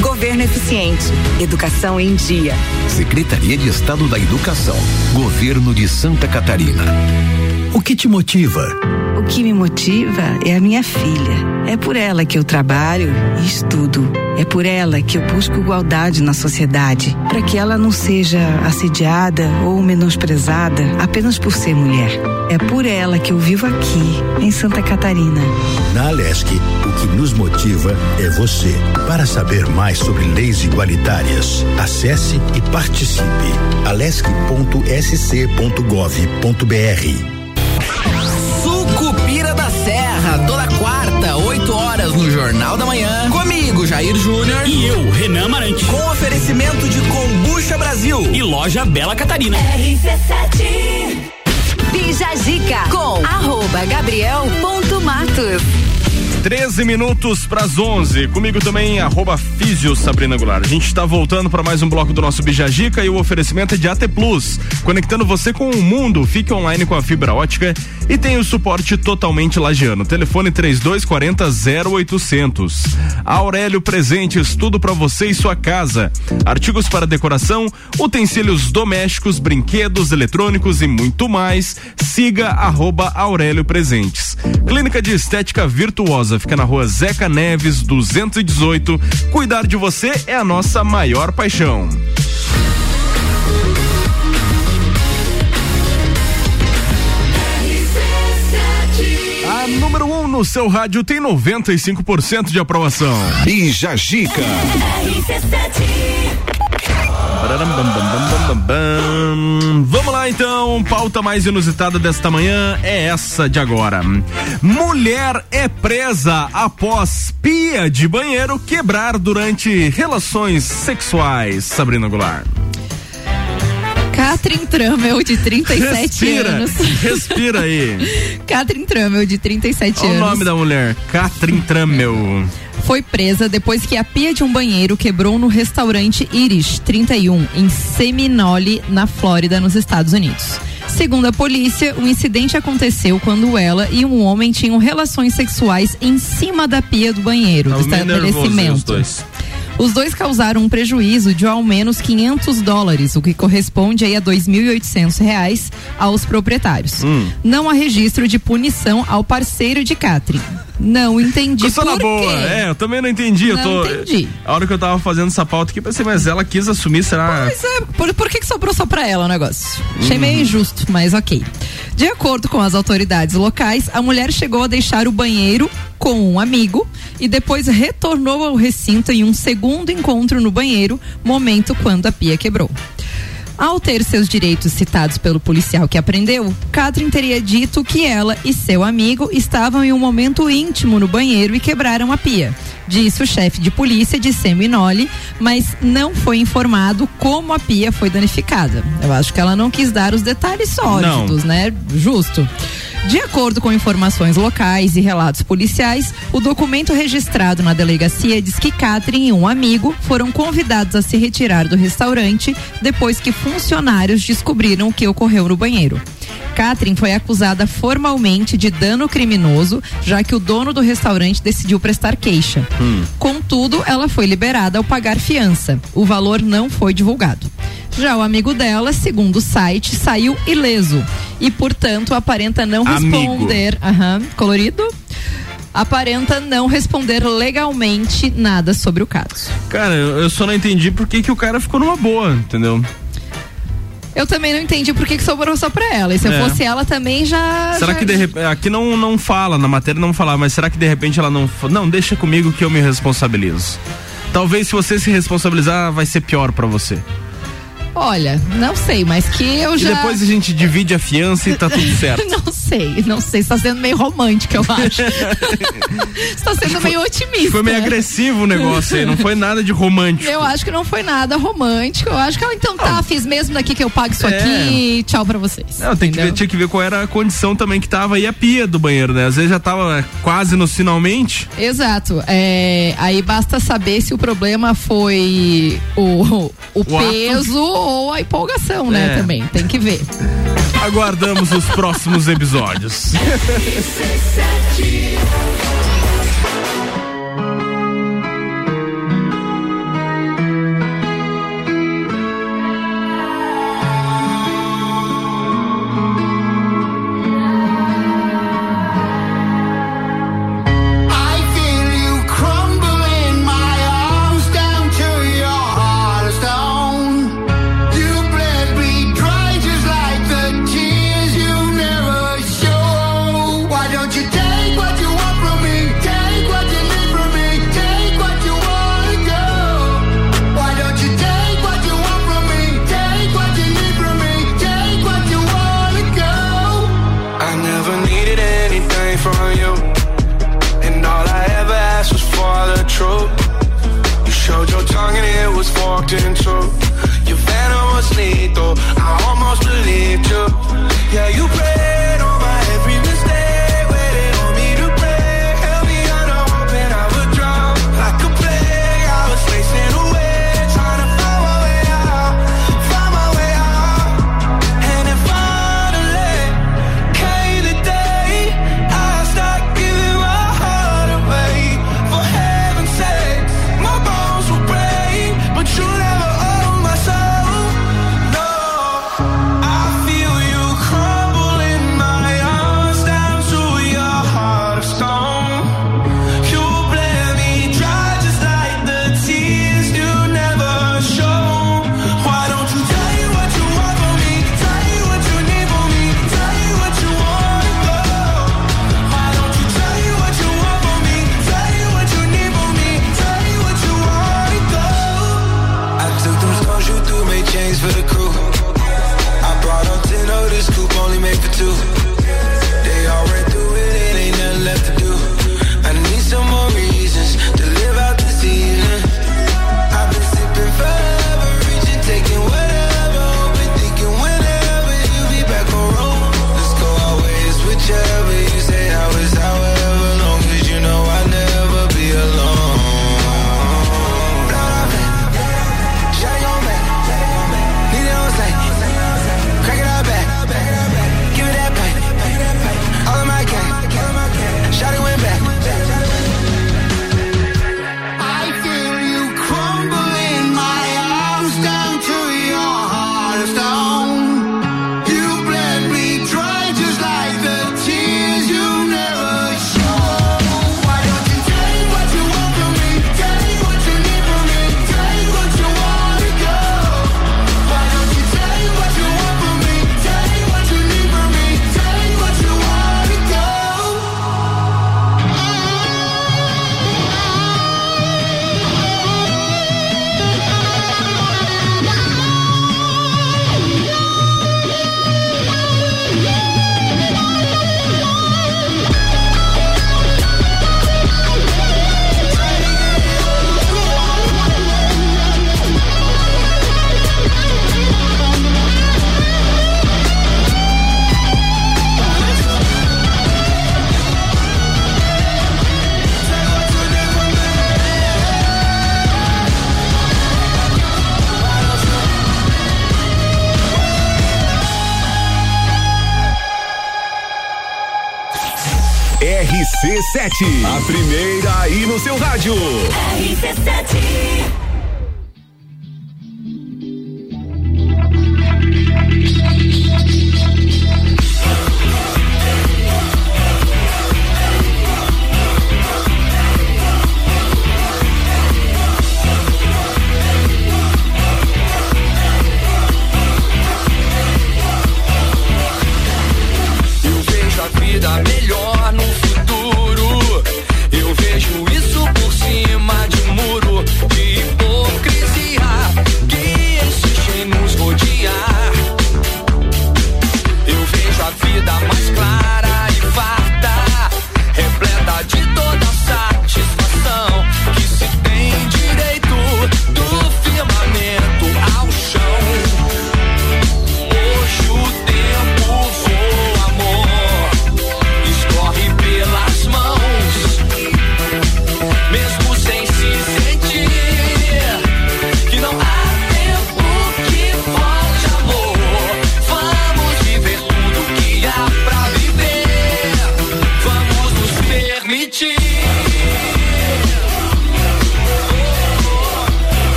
Governo eficiente. Educação em dia. Secretaria de Estado da Educação. Governo de Santa Catarina. O que te motiva? O que me motiva é a minha filha. É por ela que eu trabalho e estudo. É por ela que eu busco igualdade na sociedade, para que ela não seja assediada ou menosprezada apenas por ser mulher. É por ela que eu vivo aqui, em Santa Catarina. Na Alesc, o que nos motiva é você. Para saber mais sobre leis igualitárias, acesse e participe. alesc.sc.gov.br Toda quarta, 8 horas no Jornal da Manhã. Comigo, Jair Júnior. E eu, Renan Amarante. Com oferecimento de Combucha Brasil. E loja Bela Catarina. RC7 Bija Zica com arroba Gabriel ponto Matos. 13 minutos para as 11. Comigo também, arroba Físio Sabrina Goulart. A gente está voltando para mais um bloco do nosso Bijagica e o oferecimento é de AT Plus. Conectando você com o mundo. Fique online com a fibra ótica e tem o suporte totalmente lagiano. Telefone 3240 0800. Aurélio Presentes, tudo para você e sua casa. Artigos para decoração, utensílios domésticos, brinquedos, eletrônicos e muito mais. Siga arroba Aurélio Presentes. Clínica de Estética Virtuosa fica na rua Zeca Neves 218. Cuidar de você é a nossa maior paixão. A número 1 um no seu rádio tem 95% de aprovação. Bija Gica. Vamos lá então, pauta mais inusitada desta manhã é essa de agora. Mulher é presa após pia de banheiro quebrar durante relações sexuais. Sabrina Goulart. Catherine Trammell, de 37 Respira, anos. respira aí. [laughs] Catherine Trammell, de 37 Olha o anos. nome da mulher, Catherine Trammell. Foi presa depois que a pia de um banheiro quebrou no restaurante Irish 31, em Seminole, na Flórida, nos Estados Unidos. Segundo a polícia, o incidente aconteceu quando ela e um homem tinham relações sexuais em cima da pia do banheiro do Tava aí os estabelecimento. Os dois causaram um prejuízo de ao menos 500 dólares, o que corresponde aí a 2.800 reais aos proprietários. Hum. Não há registro de punição ao parceiro de Catherine. Não entendi Coisa na por boa, quê. é, eu também não entendi. eu Não tô, entendi. A hora que eu tava fazendo essa pauta aqui, pensei, mas ela quis assumir, será? Pois é, por, por que, que sobrou só pra ela o negócio? Achei Uhum. meio injusto, mas ok. De acordo com as autoridades locais, a mulher chegou a deixar o banheiro com um amigo e depois retornou ao recinto em um segundo encontro no banheiro, momento quando a pia quebrou. Ao ter seus direitos citados pelo policial que apreendeu, Catherine teria dito que ela e seu amigo estavam em um momento íntimo no banheiro e quebraram a pia. Disse o chefe de polícia de Seminole, mas não foi informado como a pia foi danificada. Eu acho que ela não quis dar os detalhes sólidos, né? Justo. De acordo com informações locais e relatos policiais, o documento registrado na delegacia diz que Catherine e um amigo foram convidados a se retirar do restaurante depois que funcionários descobriram o que ocorreu no banheiro. Catherine foi acusada formalmente de dano criminoso, já que o dono do restaurante decidiu prestar queixa. Contudo, ela foi liberada ao pagar fiança. O valor não foi divulgado. Já o amigo dela, segundo o site, saiu ileso e, portanto, aparenta não responder. Aham, colorido? Aparenta não responder legalmente nada sobre o caso. Cara, eu, eu só não entendi por que, que o cara ficou numa boa, entendeu? Eu também não entendi por que, que sobrou só pra ela. E se eu É. fosse ela também já. será já- que de repente. Aqui não, não fala, na matéria não fala, mas será que de repente ela não. Não, deixa comigo que eu me responsabilizo. Talvez se você se responsabilizar, vai ser pior pra você. Olha, não sei, mas que eu já. Depois a gente divide a fiança e tá tudo [laughs] certo. não sei, não sei. Está sendo meio romântico, eu acho. [laughs] está sendo meio otimista. Foi meio né? agressivo o negócio aí, não foi nada de romântico. Eu acho que não foi nada romântico. Eu acho que, ela, então tá, não. fiz mesmo daqui que eu pago isso é. aqui. Tchau pra vocês. Não, tem que ver, tinha que ver qual era a condição também que tava aí a pia do banheiro, né? Às vezes já tava é, quase no finalmente. Exato. É, aí basta saber se o problema foi o, o, o peso ou a empolgação, né? É. Também, tem que ver. Aguardamos os próximos episódios. [laughs]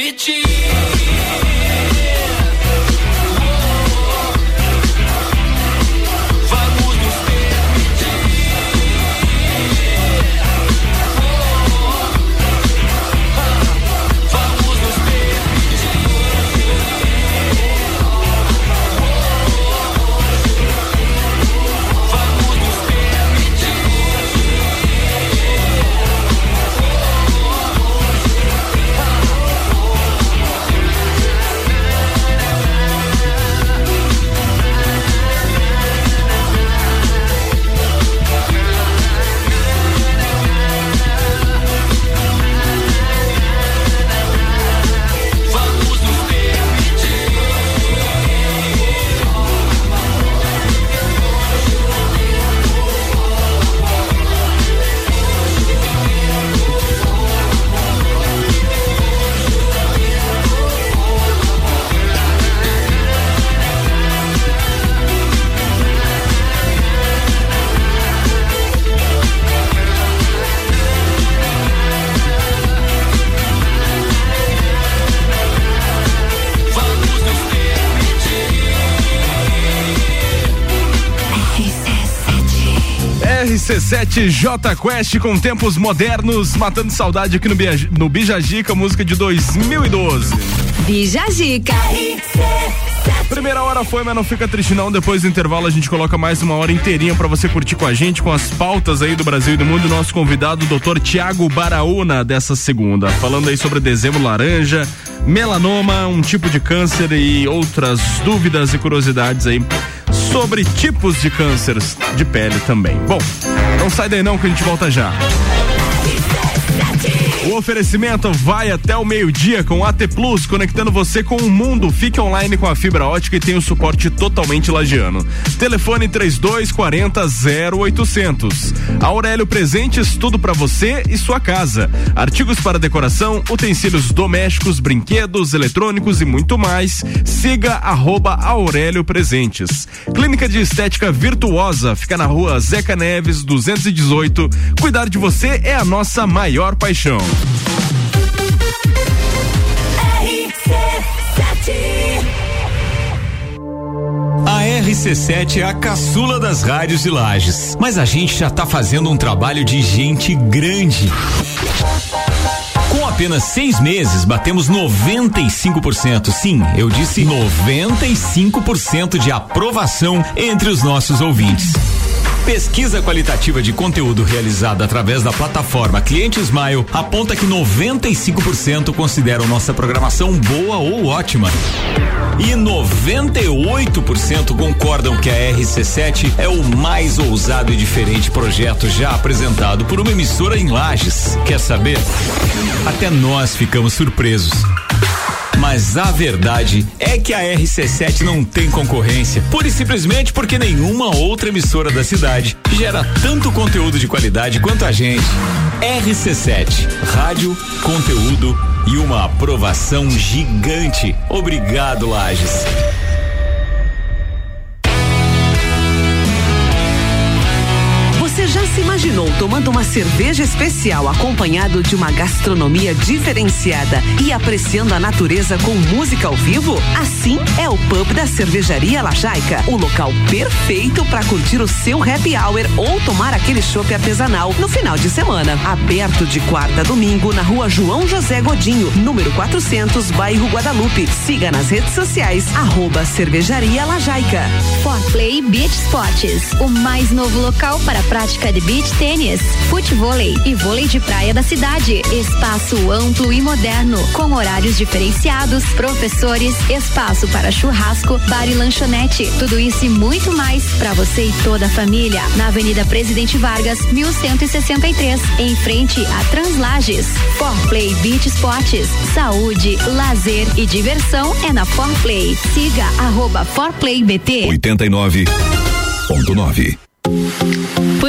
permitir. Vamos RC7 J Quest com tempos modernos, matando saudade aqui no, Bia- no Bijagica, música de 2012. Bijagica. Primeira hora foi, mas não fica triste não. Depois do intervalo a gente coloca mais uma hora inteirinha pra você curtir com a gente, com as pautas aí do Brasil e do mundo. Nosso convidado, Dr. Tiago Baraúna, dessa segunda. Falando aí sobre dezembro laranja, melanoma, um tipo de câncer e outras dúvidas e curiosidades aí sobre tipos de cânceres de pele também. Bom, não sai daí não que a gente volta já. O oferecimento vai até o meio-dia com AT Plus, conectando você com o mundo. Fique online com a fibra ótica e tem o suporte totalmente lagiano. Telefone 3240 0800. Aurélio Presentes, tudo para você e sua casa. Artigos para decoração, utensílios domésticos, brinquedos, eletrônicos e muito mais. Siga arroba Aurélio Presentes. Clínica de Estética Virtuosa, fica na rua Zeca Neves, 218. Cuidar de você é a nossa maior paixão. A RC7 é a caçula das rádios de Lages, mas a gente já tá fazendo um trabalho de gente grande. Com apenas seis meses, batemos 95%. Sim, eu disse 95% de aprovação entre os nossos ouvintes. Pesquisa qualitativa de conteúdo realizada através da plataforma Cliente Smile aponta que 95% consideram nossa programação boa ou ótima. E 98% concordam que a RC7 é o mais ousado e diferente projeto já apresentado por uma emissora em Lages. Quer saber? Até nós ficamos surpresos. Mas a verdade é que a RC7 não tem concorrência, pura e simplesmente porque nenhuma outra emissora da cidade gera tanto conteúdo de qualidade quanto a gente. RC7, rádio, conteúdo e uma aprovação gigante. Obrigado, Lages. Já se imaginou tomando uma cerveja especial acompanhado de uma gastronomia diferenciada e apreciando a natureza com música ao vivo? Assim é o pub da Cervejaria Lajaica, o local perfeito para curtir o seu happy hour ou tomar aquele chopp artesanal no final de semana. Aberto de quarta a domingo na rua João José Godinho, número 400, bairro Guadalupe. Siga nas redes sociais, arroba Cervejaria Lajaica. Forplay Beach Sports, o mais novo local para a prática de beach tênis, futevôlei e vôlei de praia da cidade. Espaço amplo e moderno, com horários diferenciados, professores, espaço para churrasco, bar e lanchonete. Tudo isso e muito mais para você e toda a família. Na Avenida Presidente Vargas, 1163, em frente a Translages. Forplay Beach Sports, saúde, lazer e diversão é na Forplay. Siga arroba ForplayBT. 89.9.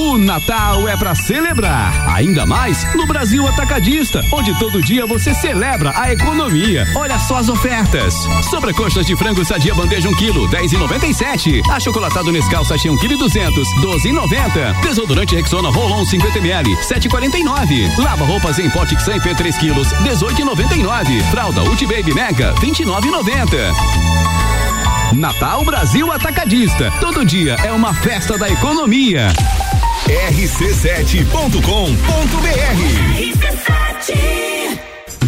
O Natal é pra celebrar, ainda mais no Brasil Atacadista, onde todo dia você celebra a economia. Olha só as ofertas. Sobrecoxas de frango sadia bandeja 1 kg, 10,97. Achocolatado Nescau sachê 1 kg 200, 12,90. Desodorante Rexona Rolon 50 ml, 7,49. Lava roupas em pote Xamp 3 kg, 18,99. Fralda Ulti Baby Mega, 29,90. Natal Brasil Atacadista. Todo dia é uma festa da economia. rc7.com.br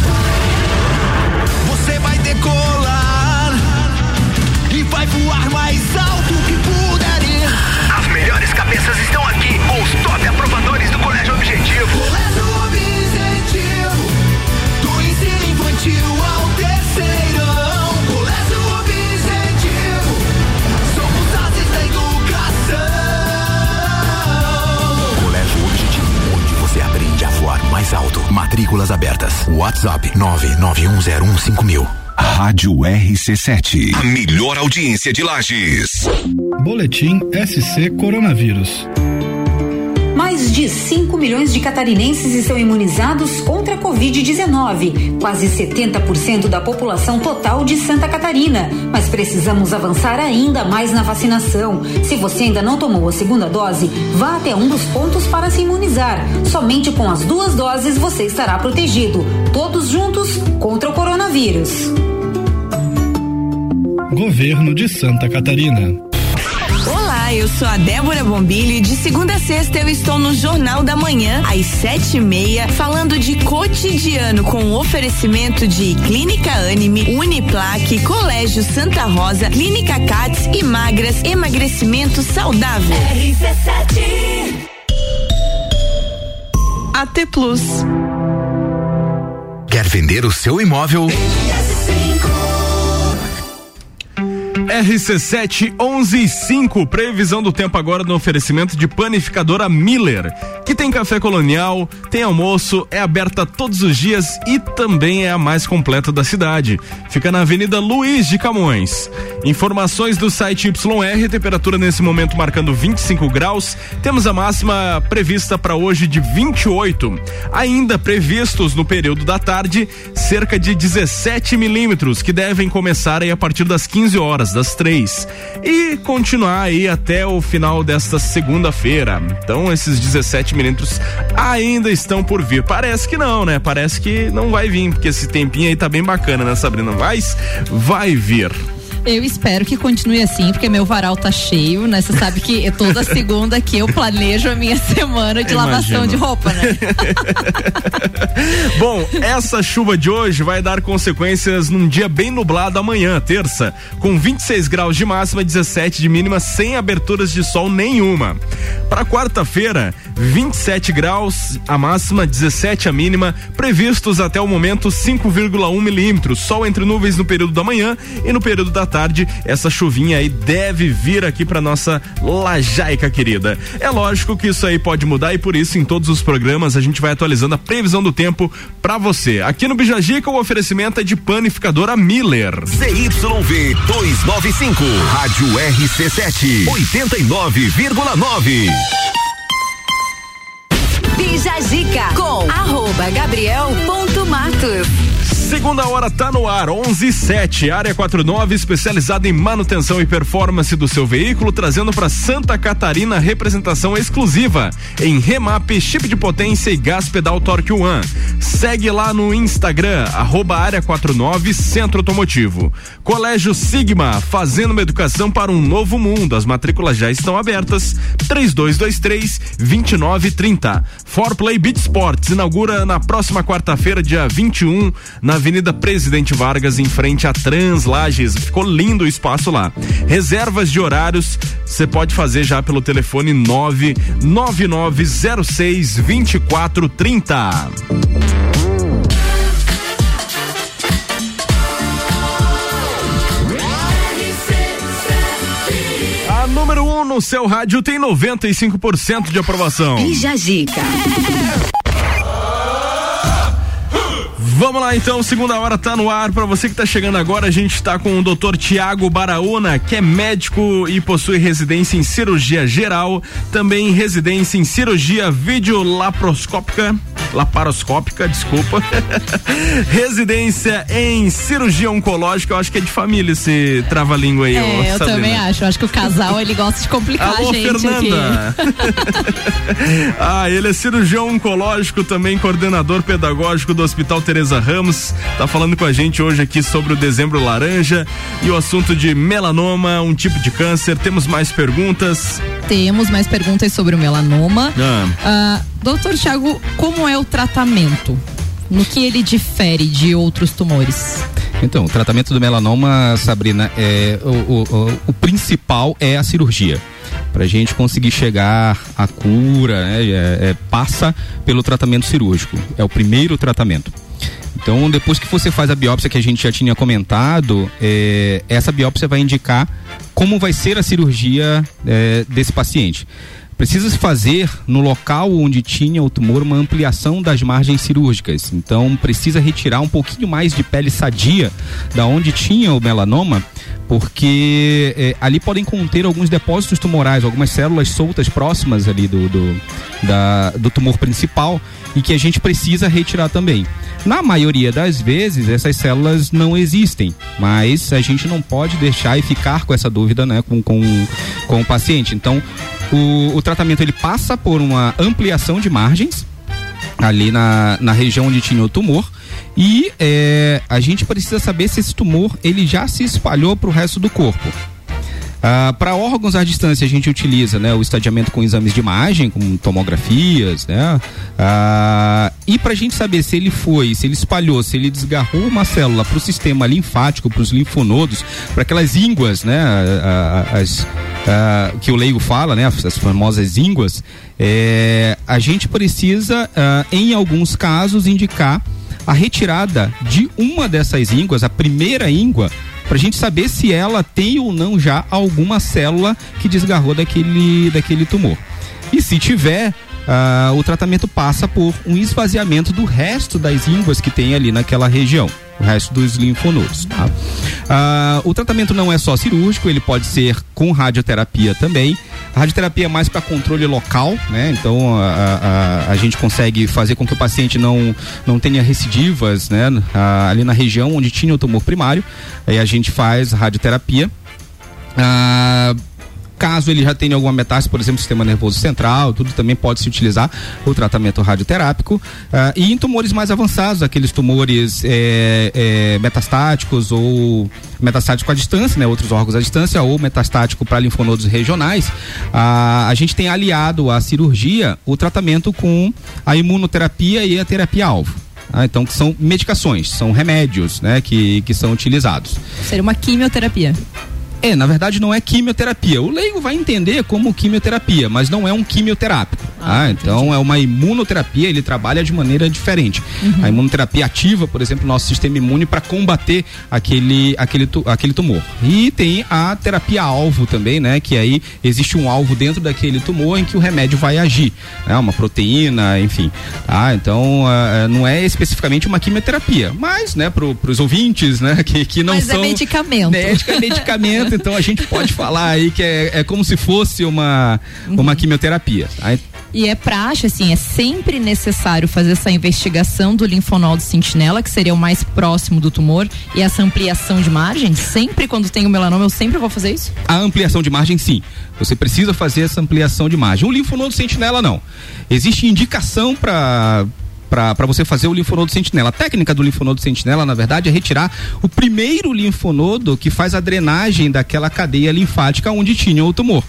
Você Matrículas abertas. WhatsApp 991015000. Rádio RC7. A melhor audiência de Lages. Boletim SC Coronavírus. Mais de 5 milhões de catarinenses estão imunizados contra a Covid-19, quase 70% da população total de Santa Catarina. Mas precisamos avançar ainda mais na vacinação. Se você ainda não tomou a segunda dose, vá até um dos pontos para se imunizar. Somente com as duas doses você estará protegido. Todos juntos contra o coronavírus. Governo de Santa Catarina. Olá, eu sou a Débora Bombilho e de segunda a sexta eu estou no Jornal da Manhã, às sete e meia, falando de cotidiano com oferecimento de Clínica Anime, Uniplaque, Colégio Santa Rosa, Clínica Cats e Magras, emagrecimento saudável. AT Plus. Quer vender o seu imóvel? RC7 115, previsão do tempo agora no oferecimento de panificadora Miller, que tem café colonial, tem almoço, é aberta todos os dias e também é a mais completa da cidade. Fica na Avenida Luiz de Camões. Informações do site YR, temperatura nesse momento marcando 25 graus. Temos a máxima prevista para hoje de 28. Ainda previstos no período da tarde, cerca de 17 milímetros, que devem começar aí a partir das 15 horas, das três. E continuar aí até o final desta segunda-feira. Então, esses 17 milímetros ainda estão por vir. Parece que não, né? Parece que não vai vir, porque esse tempinho aí tá bem bacana, né, Sabrina? Mas vai vir. Eu espero que continue assim, porque meu varal tá cheio, né? Você sabe que toda segunda que eu planejo a minha semana de lavação Imagino. de roupa, né? [laughs] Bom, essa chuva de hoje vai dar consequências num dia bem nublado amanhã, terça, com 26 graus de máxima, 17 de mínima, sem aberturas de sol nenhuma. Para quarta-feira, 27 graus a máxima, 17 a mínima, previstos até o momento 5,1 milímetros, sol entre nuvens no período da manhã e no período da tarde. Essa chuvinha aí deve vir aqui para nossa lajaica querida. É lógico que isso aí pode mudar e por isso em todos os programas a gente vai atualizando a previsão do tempo para você. Aqui no Bijagica o oferecimento é de panificadora Miller. ZYV 295, Rádio RC7, 89,9. Bija Zica com arroba Gabriel ponto Matos. Segunda hora tá no ar, 11 e 7, área 49, especializada em manutenção e performance do seu veículo, trazendo para Santa Catarina representação exclusiva em remap, chip de potência e gás pedal Torque One. Segue lá no Instagram, arroba área 49 Centro Automotivo. Colégio Sigma, fazendo uma educação para um novo mundo. As matrículas já estão abertas. 3223 2930. For Play Beach Sports inaugura na próxima quarta-feira, dia 21, na Avenida Presidente Vargas, em frente a Translages. Ficou lindo o espaço lá. Reservas de horários você pode fazer já pelo telefone 99906 2430. A número 1 um no seu rádio tem 95% de aprovação. Bija. Vamos lá então, segunda hora tá no ar. Para você que tá chegando agora, a gente tá com o Dr. Tiago Baraúna, que é médico e possui residência em cirurgia geral, também residência em cirurgia videolaparoscópica, laparoscópica, desculpa. [laughs] residência em cirurgia oncológica, eu acho que é de família esse trava-língua aí. É, eu também acho. Eu acho que o casal ele gosta de complicar Alô, a gente Fernanda. [laughs] ah, ele é cirurgião oncológico, também coordenador pedagógico do Hospital Teresa Ramos. Tá falando com a gente hoje aqui sobre o dezembro laranja e o assunto de melanoma, um tipo de câncer. Temos mais perguntas. Temos mais perguntas sobre o melanoma. Ah. Ah, doutor Tiago, como é o tratamento? No que ele difere de outros tumores? Então, o tratamento do melanoma, Sabrina, é o, o, o- principal é a cirurgia. Para a gente conseguir chegar à cura, né, é- é, passa pelo tratamento cirúrgico. É o primeiro tratamento. Então, depois que você faz a biópsia que a gente já tinha comentado, é, essa biópsia vai indicar como vai ser a cirurgia é, desse paciente. Precisa se fazer no local onde tinha o tumor uma ampliação das margens cirúrgicas. Então precisa retirar um pouquinho mais de pele sadia da onde tinha o melanoma, porque eh, ali podem conter alguns depósitos tumorais, algumas células soltas próximas ali do, do, da- do tumor principal e que a gente precisa retirar também. Na maioria das vezes, essas células não existem, mas a gente não pode deixar e ficar com essa dúvida né, com, com, com o paciente. Então, o, o tratamento ele passa por uma ampliação de margens ali na, na região onde tinha o tumor e é, a gente precisa saber se esse tumor ele já se espalhou para o resto do corpo. Para órgãos à distância a gente utiliza né, o estadiamento com exames de imagem, com tomografias, né? Ah, e para a gente saber se ele foi, se ele espalhou, se ele desgarrou uma célula para o sistema linfático, para os linfonodos, para aquelas ínguas, né? ah, ah, as, ah, que o leigo fala, né? As famosas ínguas, é, a gente precisa, ah, em alguns casos, indicar a retirada de uma dessas ínguas, a primeira íngua, para a gente saber se ela tem ou não já alguma célula que desgarrou daquele, daquele tumor. E se tiver, ah, o tratamento passa por um esvaziamento do resto das ínguas que tem ali naquela região, o resto dos linfonodos. tá? Ah, o tratamento não é só cirúrgico, ele pode ser com radioterapia também. A radioterapia é mais para controle local, né? Então a, a- a- a gente consegue fazer com que o paciente não, não tenha recidivas, né? Ah, ali na região onde tinha o tumor primário. Aí a gente faz radioterapia. Ah, caso ele já tenha alguma metástase, por exemplo, sistema nervoso central, tudo também pode se utilizar o tratamento radioterápico. Ah, e em tumores mais avançados, aqueles tumores é, é, metastáticos ou metastático à distância, né, outros órgãos à distância, ou metastático para linfonodos regionais, ah, a gente tem aliado à cirurgia o tratamento com a imunoterapia e a terapia-alvo. Ah, então, que são medicações, são remédios né, que, que são utilizados. Seria uma quimioterapia. É, na verdade não é quimioterapia. O leigo vai entender como quimioterapia, mas não é um quimioterápico. Ah, então é uma imunoterapia, ele trabalha de maneira diferente. A imunoterapia ativa, por exemplo, o nosso sistema imune para combater aquele, aquele, aquele tumor. E tem a terapia alvo também, né? Que aí existe um alvo dentro daquele tumor em que o remédio vai agir, né? Uma proteína, enfim. Tá? Então ah, ah, não é especificamente uma quimioterapia, mas, né, para os ouvintes, né, [laughs] que, que não Mas é são medicamento. Médico é medicamento, então a gente pode falar aí que é, é como se fosse uma, uma quimioterapia. tá? E é praxe, assim, é sempre necessário fazer essa investigação do linfonodo sentinela, que seria o mais próximo do tumor, e essa ampliação de margem? Sempre quando tem o melanoma, eu sempre vou fazer isso? A ampliação de margem, sim. Você precisa fazer essa ampliação de margem. O linfonodo sentinela, não. Existe indicação para para você fazer o linfonodo sentinela. A técnica do linfonodo sentinela, na verdade, é retirar o primeiro linfonodo que faz a drenagem daquela cadeia linfática onde tinha o tumor.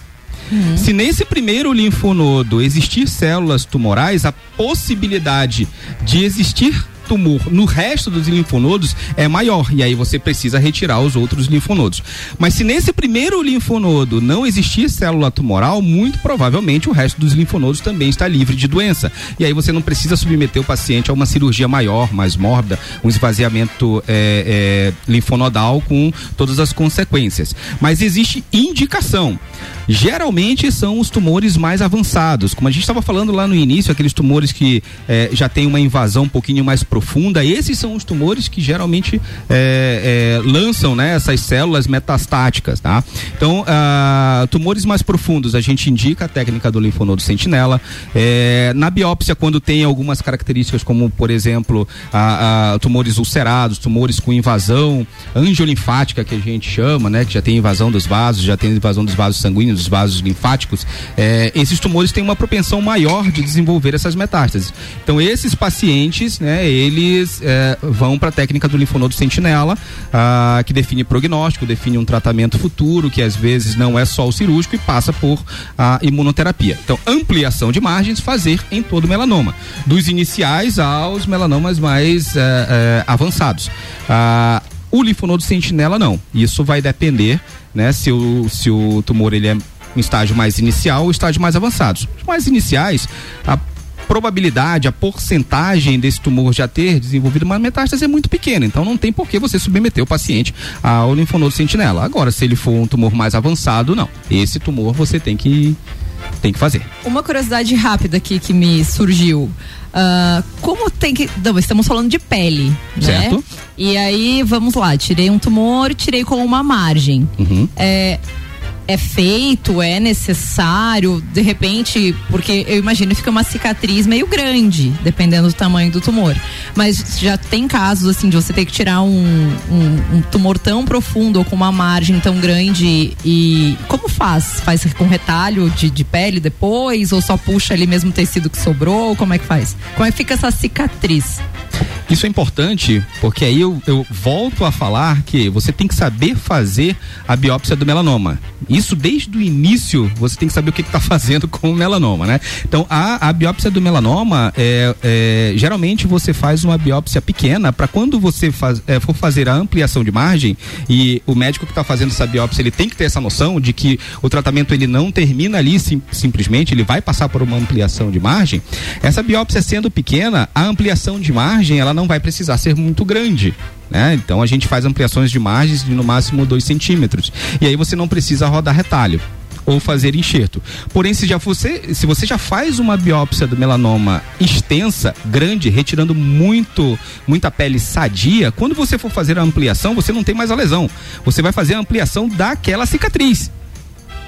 Uhum. Se nesse primeiro linfonodo existir células tumorais, a possibilidade de existir tumor no resto dos linfonodos é maior e aí você precisa retirar os outros linfonodos. Mas se nesse primeiro linfonodo não existir célula tumoral, muito provavelmente o resto dos linfonodos também está livre de doença. E aí você não precisa submeter o paciente a uma cirurgia maior, mais mórbida, um esvaziamento é, é, linfonodal com todas as consequências. Mas existe indicação. Geralmente são os tumores mais avançados, como a gente estava falando lá no início, aqueles tumores que é, já tem uma invasão um pouquinho mais profunda, esses são os tumores que geralmente é, é, lançam né, essas células metastáticas, tá? Então, ah, tumores mais profundos, a gente indica a técnica do linfonodo sentinela. É, na biópsia, quando tem algumas características, como, por exemplo, a, a, tumores ulcerados, tumores com invasão angiolinfática, que a gente chama, né? Que já tem invasão dos vasos, já tem invasão dos vasos sanguíneos, dos vasos linfáticos, é, esses tumores têm uma propensão maior de desenvolver essas metástases. Então, esses pacientes, né, eles é, vão para a técnica do linfonodo sentinela, ah, que define prognóstico, define um tratamento futuro, que às vezes não é só o cirúrgico e passa por a imunoterapia. Então, ampliação de margens, fazer em todo melanoma, dos iniciais aos melanomas mais é, é, avançados. Ah, o linfonodo sentinela não. Isso vai depender, né, se o, se o tumor ele é um estágio mais inicial ou estágio mais avançado. Os mais iniciais, a probabilidade, a porcentagem desse tumor já ter desenvolvido uma metástase é muito pequena, então não tem por que você submeter o paciente ao linfonodo sentinela. Agora, se ele for um tumor mais avançado, não. Esse tumor você tem que tem que fazer. Uma curiosidade rápida aqui que me surgiu. Uh, como tem que. Não, estamos falando de pele, certo? né? E aí, vamos lá, tirei um tumor, tirei com uma margem. Uhum. É, é feito, é necessário, de repente, porque eu imagino fica uma cicatriz meio grande, dependendo do tamanho do tumor. Mas já tem casos assim de você ter que tirar um, um, um tumor tão profundo ou com uma margem tão grande e como faz? Faz com retalho de, de pele depois ou só puxa ali mesmo o tecido que sobrou? Como é que faz? Como é que fica essa cicatriz? Isso é importante porque aí eu, eu volto a falar que você tem que saber fazer a biópsia do melanoma. Isso desde o início você tem que saber o que está fazendo [laughs] com o melanoma, né? Então a, a biópsia do melanoma é, é, geralmente você faz uma biópsia pequena para quando você faz, é, for fazer a ampliação de margem e o médico que está fazendo essa biópsia ele tem que ter essa noção de que o tratamento ele não termina ali sim, simplesmente ele vai passar por uma ampliação de margem. Essa biópsia sendo pequena, a ampliação de margem ela não vai precisar ser muito grande. Né? Então a gente faz ampliações de margens de no máximo 2 centímetros. E aí você não precisa rodar retalho ou fazer enxerto. Porém, se já você, se você já faz uma biópsia do melanoma extensa, grande, retirando muito, muita pele sadia, quando você for fazer a ampliação, você não tem mais a lesão. Você vai fazer a ampliação daquela cicatriz.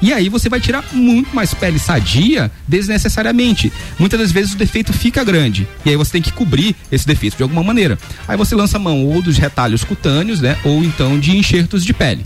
E aí você vai tirar muito mais pele sadia desnecessariamente. Muitas das vezes o defeito fica grande. E aí você tem que cobrir esse defeito de alguma maneira. Aí você lança mão ou dos retalhos cutâneos, né? Ou então de enxertos de pele.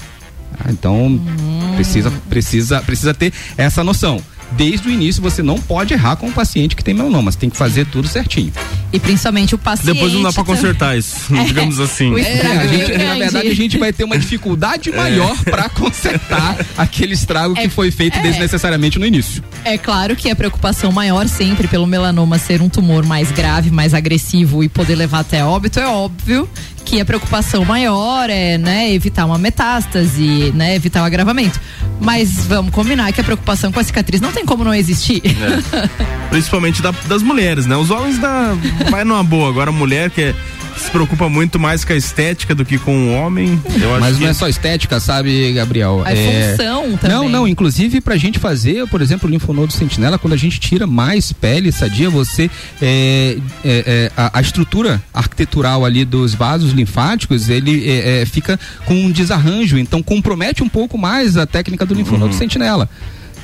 Ah, então hum. precisa, precisa, precisa ter essa noção desde o início você não pode errar com o paciente que tem melanoma, você tem que fazer tudo certinho. E principalmente o paciente. Depois não dá para consertar isso, [laughs] é, digamos assim. É, gente, na verdade a gente vai ter uma dificuldade [laughs] maior é. para consertar aquele estrago que é, foi feito é. desnecessariamente no início. É claro que a preocupação maior sempre pelo melanoma ser um tumor mais grave, mais agressivo e poder levar até óbito é óbvio que a preocupação maior é, né, evitar uma metástase, né, evitar o agravamento. Mas vamos combinar que a preocupação com a cicatriz não tem como não existir. É. [laughs] Principalmente da, das mulheres, né? Os homens dá, vai numa boa. Agora a mulher que é se preocupa muito mais com a estética do que com o homem. Mas não é só estética, sabe, Gabriel? A é... função também. Não, não. Inclusive, pra gente fazer, por exemplo, o linfonodo sentinela, quando a gente tira mais pele sadia, você. É, é, é a, a, estrutura arquitetural ali dos vasos linfáticos, ele é, é, fica com um desarranjo. Então, compromete um pouco mais a técnica do linfonodo uhum. sentinela.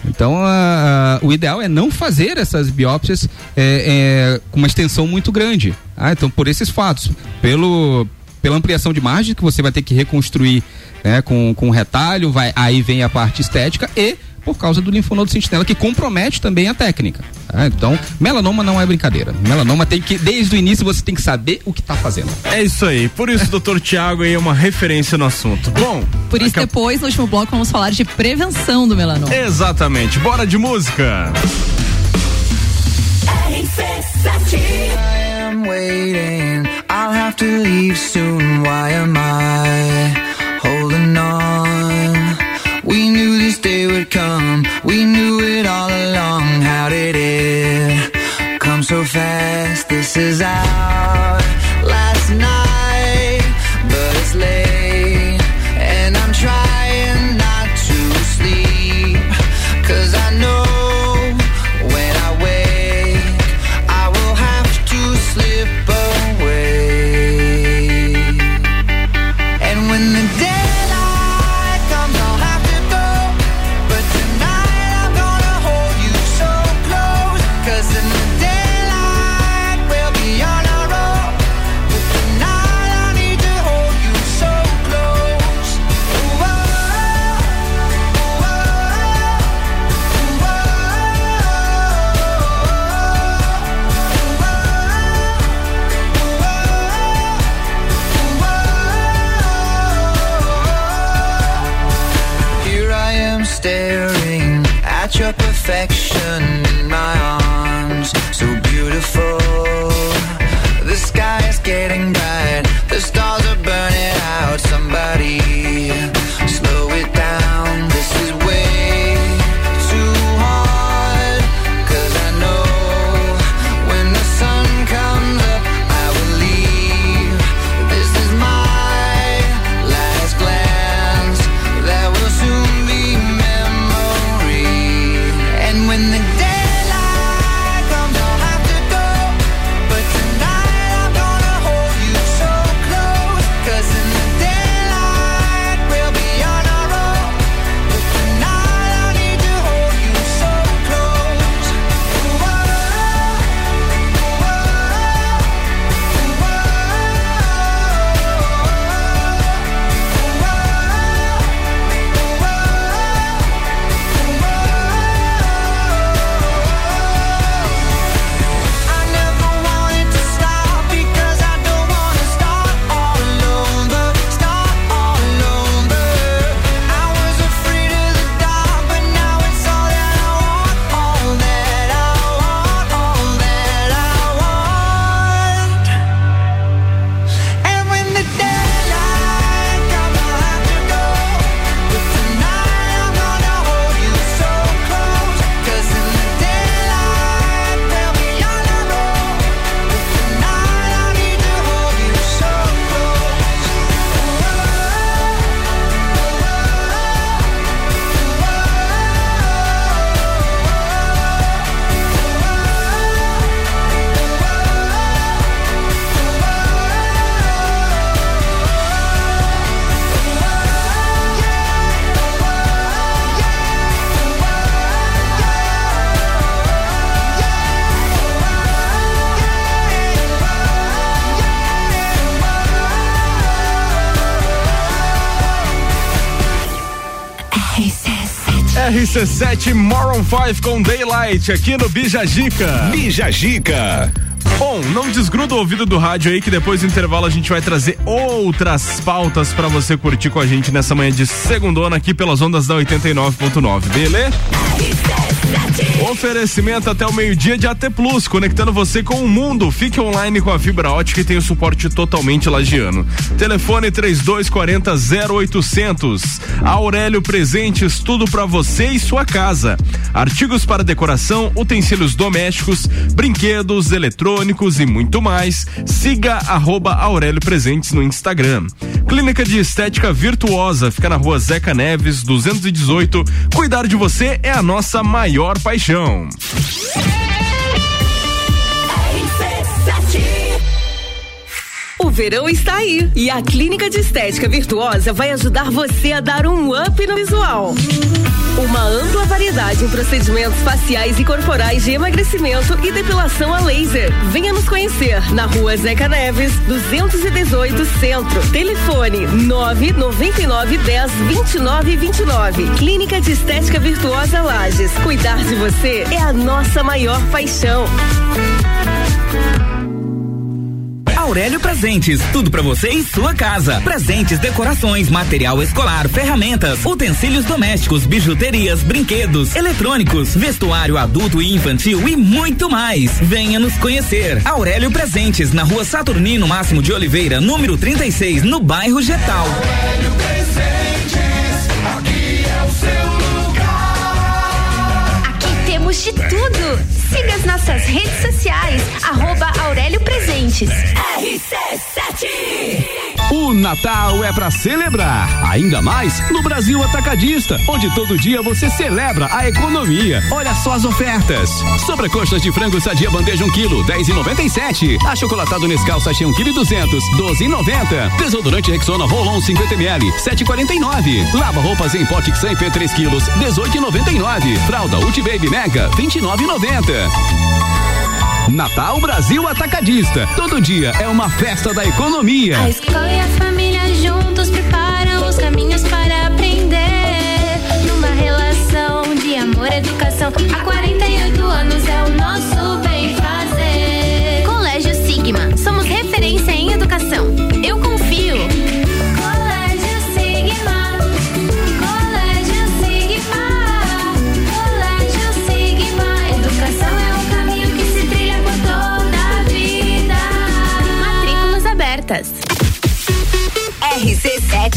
Então, a- a- o ideal é não fazer essas biópsias é, é, com uma extensão muito grande. Ah, então, por esses fatos, pelo, pela ampliação de margem que você vai ter que reconstruir né, com, com retalho, vai, aí vem a parte estética e por causa do linfonodo sentinela, que compromete também a técnica. tá? Então, melanoma não é brincadeira. Melanoma tem que, desde o início, você tem que saber o que está fazendo. É isso aí. Por isso, doutor Tiago aí é uma referência no assunto. Bom, Por isso, depois, no último bloco, vamos falar de prevenção do melanoma. Exatamente. Bora de música. I am waiting. I'll have to leave soon. Why am I day would come. We knew it all along. How did it come so fast? This is our last night, but it's late, RC7 Moron 5 com Daylight aqui no Bijagica. Bijagica. Bom, não desgruda o ouvido do rádio aí que depois do intervalo a gente vai trazer outras pautas pra você curtir com a gente nessa manhã de segundona aqui pelas ondas da 89.9, beleza? Oferecimento até o meio-dia de AT Plus, conectando você com o mundo. Fique online com a fibra ótica e tem o suporte totalmente lagiano. Telefone 3240 0800. Aurélio Presentes, tudo pra você e sua casa. Artigos para decoração, utensílios domésticos, brinquedos, eletrônicos e muito mais. Siga arroba Aurélio Presentes no Instagram. Clínica de Estética Virtuosa, fica na rua Zeca Neves, 218. Cuidar de você é a nossa maior paixão. O verão está aí e a Clínica de Estética Virtuosa vai ajudar você a dar um up no visual. Uma ampla variedade em procedimentos faciais e corporais de emagrecimento e depilação a laser. Venha nos conhecer na rua Zeca Neves, 218 Centro. Telefone 999 10 29 29. Clínica de Estética Virtuosa Lages. Cuidar de você é a nossa maior paixão. Aurélio Presentes, tudo para você em sua casa. Presentes, decorações, material escolar, ferramentas, utensílios domésticos, bijuterias, brinquedos, eletrônicos, vestuário adulto e infantil e muito mais. Venha nos conhecer. Aurélio Presentes, na rua Saturnino Máximo de Oliveira, número 36, no bairro Getal. Aurélio Presentes, aqui é o seu lugar. Aqui temos de tudo. Siga as nossas redes sociais, arroba Aurélio Presentes. RC7 o Natal é para celebrar, ainda mais no Brasil Atacadista, onde todo dia você celebra a economia. Olha só as ofertas. Sobrecoxas de frango sadia bandeja 1 kg, 10 e 97. Achocolatado Nescau sachê 1 kg 200, 12 e 90. Desodorante Rexona Rolon 50 ml, 7,49. Lava roupas em pote Xamp 3 kg, 18 e 99. Fralda Ulti Baby Mega, 29,90. Natal Brasil Atacadista. Todo dia é uma festa da economia. A escola e a família juntos preparam os caminhos para aprender. Numa relação de amor educação. Há 48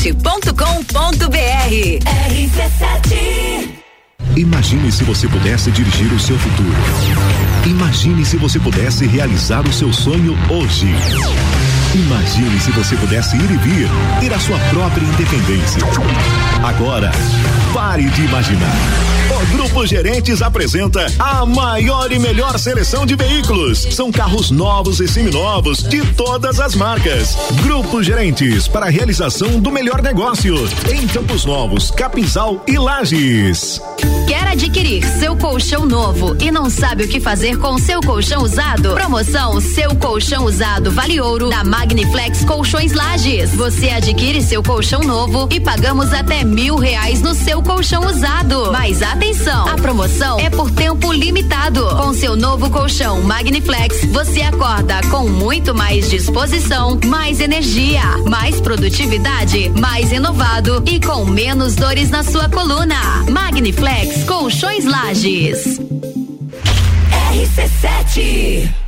rc7.com.br RC7 Imagine se você pudesse dirigir o seu futuro. Imagine se você pudesse realizar o seu sonho hoje. Imagine se você pudesse ir e vir, ter a sua própria independência. Agora, pare de imaginar. Grupo Gerentes apresenta a maior e melhor seleção de veículos. São carros novos e seminovos de todas as marcas. Grupo Gerentes para a realização do melhor negócio em Campos Novos, Capinzal e Lages. Quer adquirir seu colchão novo e não sabe o que fazer com seu colchão usado? Promoção Seu Colchão Usado Vale Ouro da Magniflex Colchões Lages. Você adquire seu colchão novo e pagamos até mil reais no seu colchão usado. Mas atenção, a promoção é por tempo limitado. Com seu novo colchão Magniflex, você acorda com muito mais disposição, mais energia, mais produtividade, mais renovado e com menos dores na sua coluna. Magniflex Colchões Lages. RC7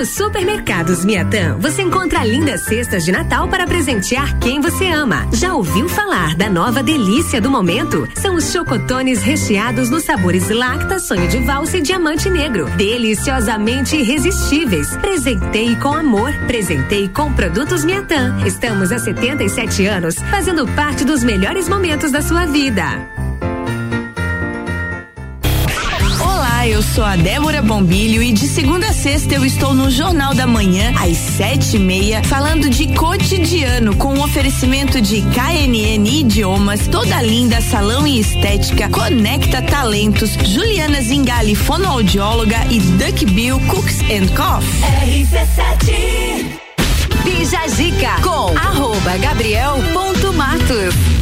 Nos supermercados Miatã, você encontra lindas cestas de Natal para presentear quem você ama. Já ouviu falar da nova delícia do momento? São os chocotones recheados nos sabores Lacta, Sonho de Valsa e Diamante Negro. Deliciosamente irresistíveis. Presentei com amor. Presentei com produtos Miatã. Estamos há 77 anos fazendo parte dos melhores momentos da sua vida. Olá, eu sou a Débora Bombilho e de segunda a sexta eu estou no Jornal da Manhã, às sete e meia, falando de cotidiano, com um oferecimento de KNN Idiomas, Toda Linda Salão e Estética, Conecta Talentos, Juliana Zingali, fonoaudióloga e Duck Bill Cooks and Coffee. RC7 Bija Zica com arroba gabriel.matos.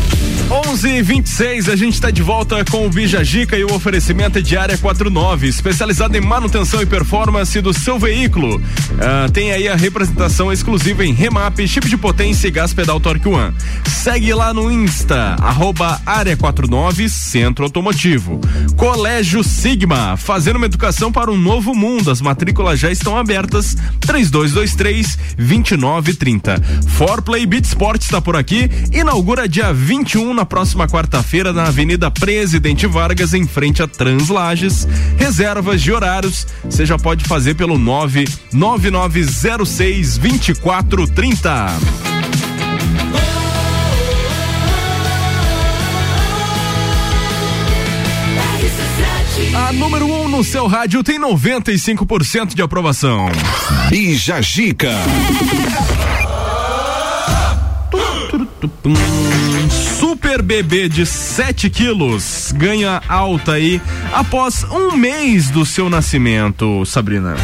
11 26 a gente está de volta com o Bija Gica e o oferecimento é de área 49, especializada em manutenção e performance do seu veículo. Ah, tem aí a representação exclusiva em remap, chip de potência e gás pedal Torque One. Segue lá no Insta, arroba área 49 Centro Automotivo. Colégio Sigma, fazendo uma educação para um novo mundo. As matrículas já estão abertas. 3223 2930. Forplay Beat Sport está por aqui. Inaugura dia 21 na próxima quarta-feira na Avenida Presidente Vargas, em frente a Translages. Reservas de horários, você já pode fazer pelo 99906 2430. A número 1 um no seu rádio tem 95% de aprovação. Bija Jica. Super bebê de 7 quilos ganha alta aí após um mês do seu nascimento, Sabrina.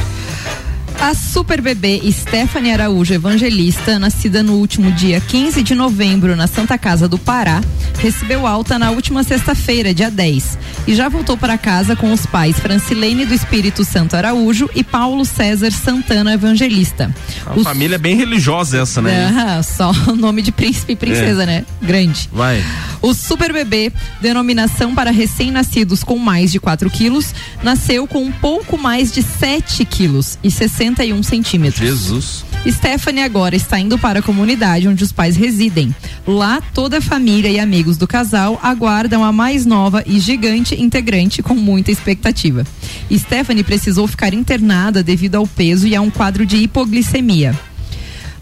A super bebê Stephanie Araújo Evangelista, nascida no último dia 15 de novembro na Santa Casa do Pará, recebeu alta na última sexta-feira, dia 10, e já voltou para casa com os pais Francilene do Espírito Santo Araújo e Paulo César Santana Evangelista. A família é bem religiosa essa, né? Aham, só [laughs] o nome de príncipe e princesa, É. né? Grande. Vai. O Super Bebê, denominação para recém-nascidos com mais de 4 quilos, nasceu com um pouco mais de 7 quilos e 61 centímetros. Jesus. Stephanie agora está indo para a comunidade onde os pais residem. Lá, toda a família e amigos do casal aguardam a mais nova e gigante integrante com muita expectativa. Stephanie precisou ficar internada devido ao peso e a um quadro de hipoglicemia.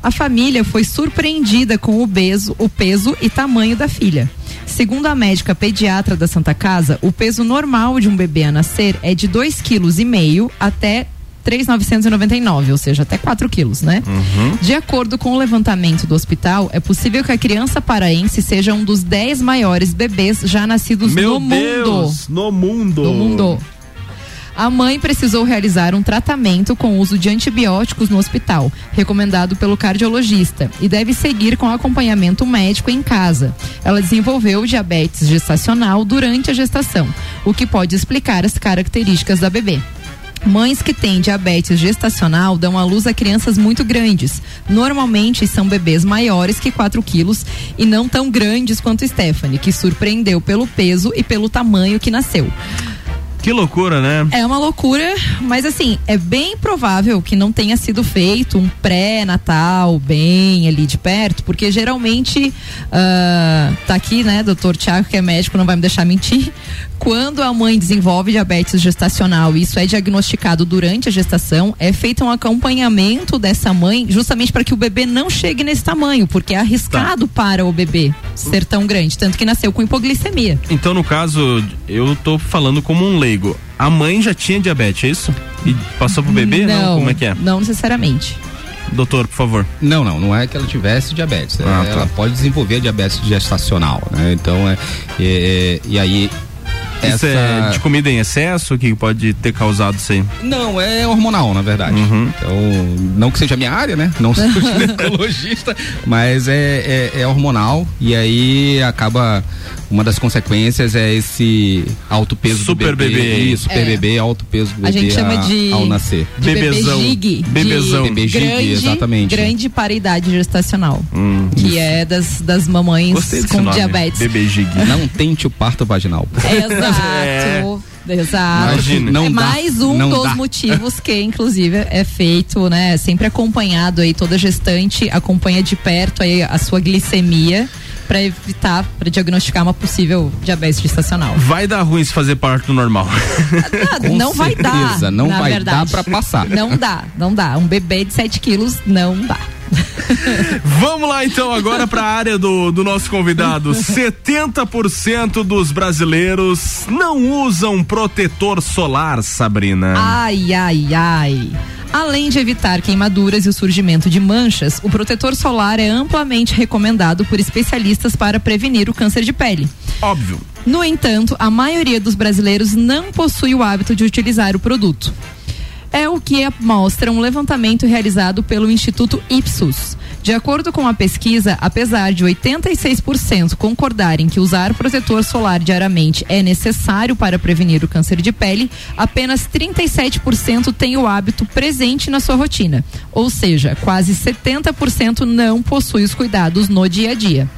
A família foi surpreendida com o peso, o peso e tamanho da filha. Segundo a médica pediatra da Santa Casa, o peso normal de um bebê a nascer é de 2,5 kg até 3,999, ou seja, até 4 quilos, né? De acordo com o levantamento do hospital, é possível que a criança paraense seja um dos 10 maiores bebês já nascidos Meu no mundo. Deus, no mundo. No mundo. A mãe precisou realizar um tratamento com uso de antibióticos no hospital, recomendado pelo cardiologista, e deve seguir com acompanhamento médico em casa. Ela desenvolveu diabetes gestacional durante a gestação, o que pode explicar as características da bebê. Mães que têm diabetes gestacional dão à luz a crianças muito grandes. Normalmente são bebês maiores que 4 quilos e não tão grandes quanto Stephanie, que surpreendeu pelo peso e pelo tamanho que nasceu. Que loucura, né? É uma loucura, mas assim, é bem provável que não tenha sido feito um pré-natal bem ali de perto, porque geralmente, ah, tá aqui, né, doutor Tiago, que é médico, não vai me deixar mentir. Quando a mãe desenvolve diabetes gestacional e isso é diagnosticado durante a gestação, é feito um acompanhamento dessa mãe justamente para que o bebê não chegue nesse tamanho, porque é arriscado para o bebê ser tão grande, tanto que nasceu com hipoglicemia. Então, no caso, eu tô falando como um leigo. A mãe já tinha diabetes, é isso? E passou pro bebê? Não, Como é que é? Não necessariamente. Doutor, por favor. Não, não, não é que ela tivesse diabetes. é, Ah, tá. Ela pode desenvolver diabetes gestacional, né? Então, é, é, e aí. Isso essa- é de comida em excesso que pode ter causado isso aí? Não, é hormonal, na verdade. Uhum. Então, não que seja minha área, né? Não sou [laughs] ginecologista, mas é, é, é hormonal e aí acaba. Uma das consequências é esse alto peso Super do bebê. bebê. Isso, super É. bebê, alto peso do bebê A gente chama a- de, ao nascer. de Bebezão. bebê. Bebezão. de Bebê grande, exatamente. Grande para a idade gestacional. Hum, que é das, das mamães com nome. diabetes. Bebê gig. Não tente o parto vaginal. Exato. Exato. Imagina. Não é dá, mais um não dos dá. motivos que, inclusive, é feito, né? Sempre acompanhado aí, toda gestante acompanha de perto aí a sua glicemia para evitar, para diagnosticar uma possível diabetes gestacional. Vai dar ruim se fazer parto normal. [laughs] Com não vai dar. certeza, não na vai verdade. dar pra passar. Não dá, não dá. Um bebê de 7 quilos não dá. [laughs] Vamos lá então agora para a área do, do nosso convidado. 70% dos brasileiros não usam protetor solar, Sabrina. Ai, ai, ai. Além de evitar queimaduras e o surgimento de manchas, o protetor solar é amplamente recomendado por especialistas para prevenir o câncer de pele. Óbvio. No entanto, a maioria dos brasileiros não possui o hábito de utilizar o produto. É o que mostra um levantamento realizado pelo Instituto Ipsos. De acordo com a pesquisa, apesar de 86% concordarem que usar protetor solar diariamente é necessário para prevenir o câncer de pele, apenas 37% têm o hábito presente na sua rotina. Ou seja, quase 70% não possui os cuidados no dia a dia.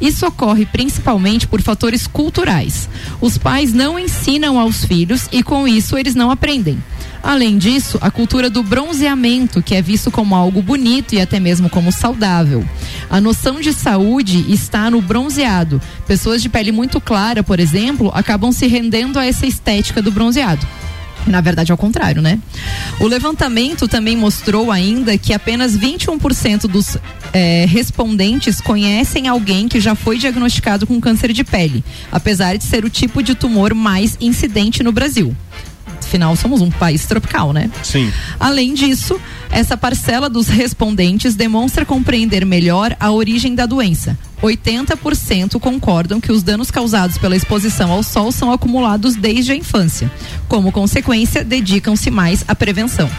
Isso ocorre principalmente por fatores culturais. Os pais não ensinam aos filhos e com isso eles não aprendem. Além disso, a cultura do bronzeamento, que é visto como algo bonito e até mesmo como saudável. A noção de saúde está no bronzeado. Pessoas de pele muito clara, por exemplo, acabam se rendendo a essa estética do bronzeado. Na verdade, ao contrário, né? O levantamento também mostrou ainda que apenas 21% dos eh, respondentes conhecem alguém que já foi diagnosticado com câncer de pele, apesar de ser o tipo de tumor mais incidente no Brasil. Afinal somos um país tropical, né? Sim. Além disso, essa parcela dos respondentes demonstra compreender melhor a origem da doença. 80% concordam que os danos causados pela exposição ao sol são acumulados desde a infância. Como consequência, dedicam-se mais à prevenção.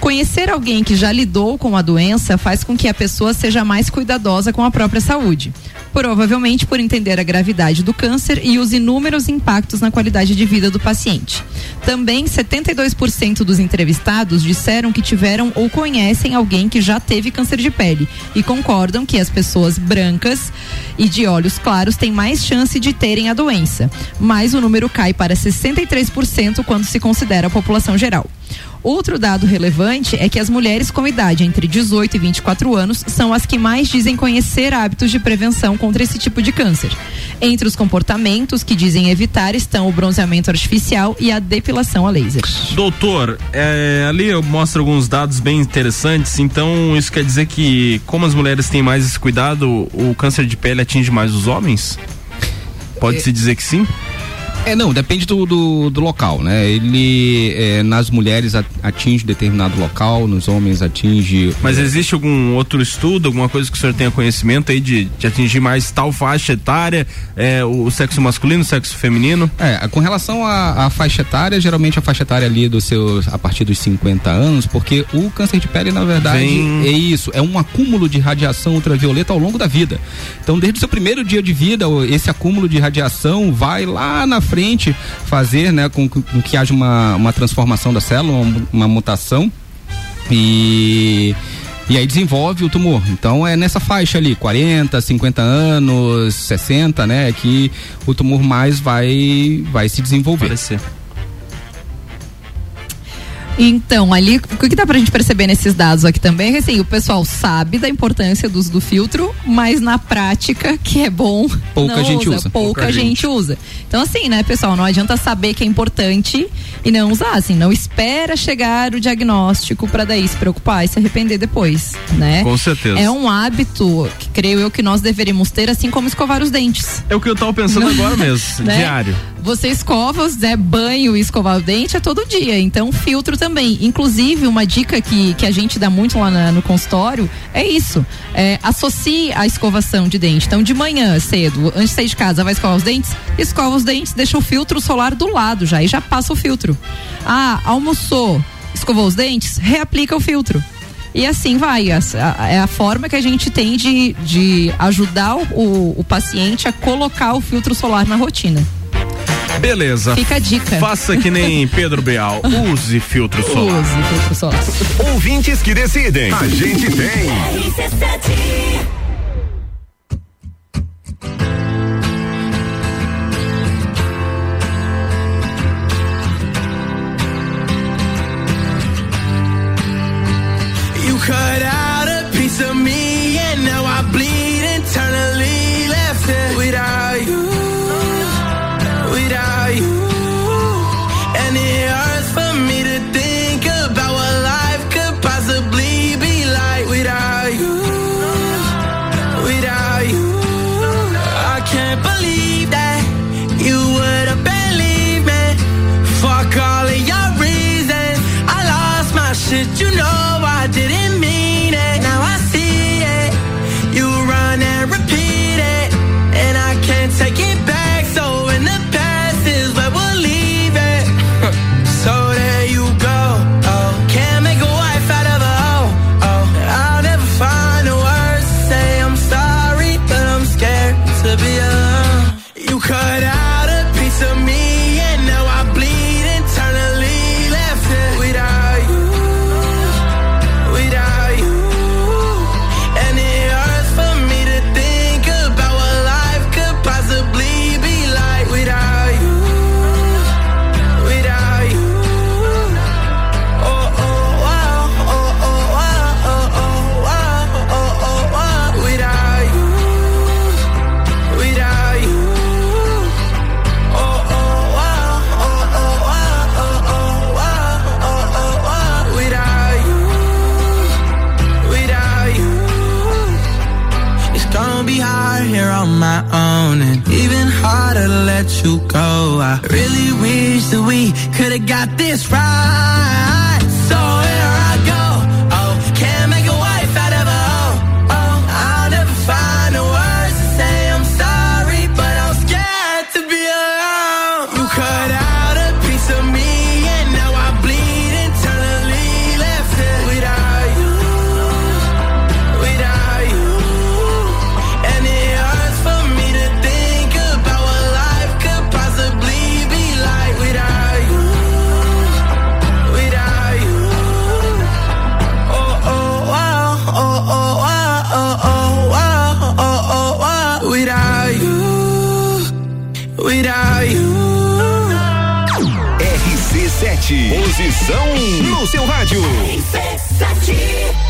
Conhecer alguém que já lidou com a doença faz com que a pessoa seja mais cuidadosa com a própria saúde. Provavelmente por entender a gravidade do câncer e os inúmeros impactos na qualidade de vida do paciente. Também 72% dos entrevistados disseram que tiveram ou conhecem alguém que já teve câncer de pele e concordam que as pessoas brancas e de olhos claros têm mais chance de terem a doença. Mas o número cai para 63% quando se considera a população geral. Outro dado relevante é que as mulheres com idade entre 18 e 24 anos são as que mais dizem conhecer hábitos de prevenção contra esse tipo de câncer. Entre os comportamentos que dizem evitar estão o bronzeamento artificial e a depilação a laser. Doutor, é, ali eu mostro alguns dados bem interessantes, então isso quer dizer que como as mulheres têm mais esse cuidado, o câncer de pele atinge mais os homens? Pode-se dizer que sim? É, não, depende do, do, do local, né? Ele, é, nas mulheres atinge determinado local, nos homens atinge. Mas existe algum outro estudo, alguma coisa que o senhor tenha conhecimento aí de, de atingir mais tal faixa etária, é, o sexo masculino, o sexo feminino? É, com relação à, faixa etária, geralmente a faixa etária ali dos seus, a partir dos 50 anos, porque o câncer de pele, na verdade, Vem- é isso, é um acúmulo de radiação ultravioleta ao longo da vida. Então, desde o seu primeiro dia de vida, esse acúmulo de radiação vai lá na frente fazer, né, com, com- que haja uma, uma transformação da célula, uma, uma mutação e e aí desenvolve o tumor. Então é nessa faixa ali, 40, 50 anos, 60, né, que o tumor mais vai vai se desenvolver. Aparecer. Então, ali, o que dá pra gente perceber nesses dados aqui também é que assim, o pessoal sabe da importância do uso do filtro, mas na prática, que é bom, Pouca não gente usa. Pouca, Pouca gente. gente. usa. Então, assim, né, pessoal, não adianta saber que é importante e não usar, assim, não espera chegar o diagnóstico pra daí se preocupar e se arrepender depois, né? Com certeza. É um hábito que creio eu que nós deveríamos ter, assim como escovar os dentes. É o que eu tava pensando agora mesmo, [laughs] Né? diário. Você escova, né, banho e escovar o dente é todo dia, então filtro também. Inclusive, uma dica que, que a gente dá muito lá na- no consultório é isso. É, associe a escovação de dente. Então, de manhã, cedo, antes de sair de casa, vai escovar os dentes? Escova os dentes, deixa o filtro solar do lado já e já passa o filtro. Ah, almoçou, escovou os dentes? Reaplica o filtro. E assim vai. Essa- a- É a forma que a gente tem de, de ajudar o- o paciente a colocar o filtro solar na rotina. Beleza. Fica a dica. Faça que nem [laughs] Pedro Beal. Use filtro solar. Use filtro solar. Ouvintes que decidem. A gente tem. You cut out Really wish that we could have got this right. sete. Posição no seu rádio. RC7.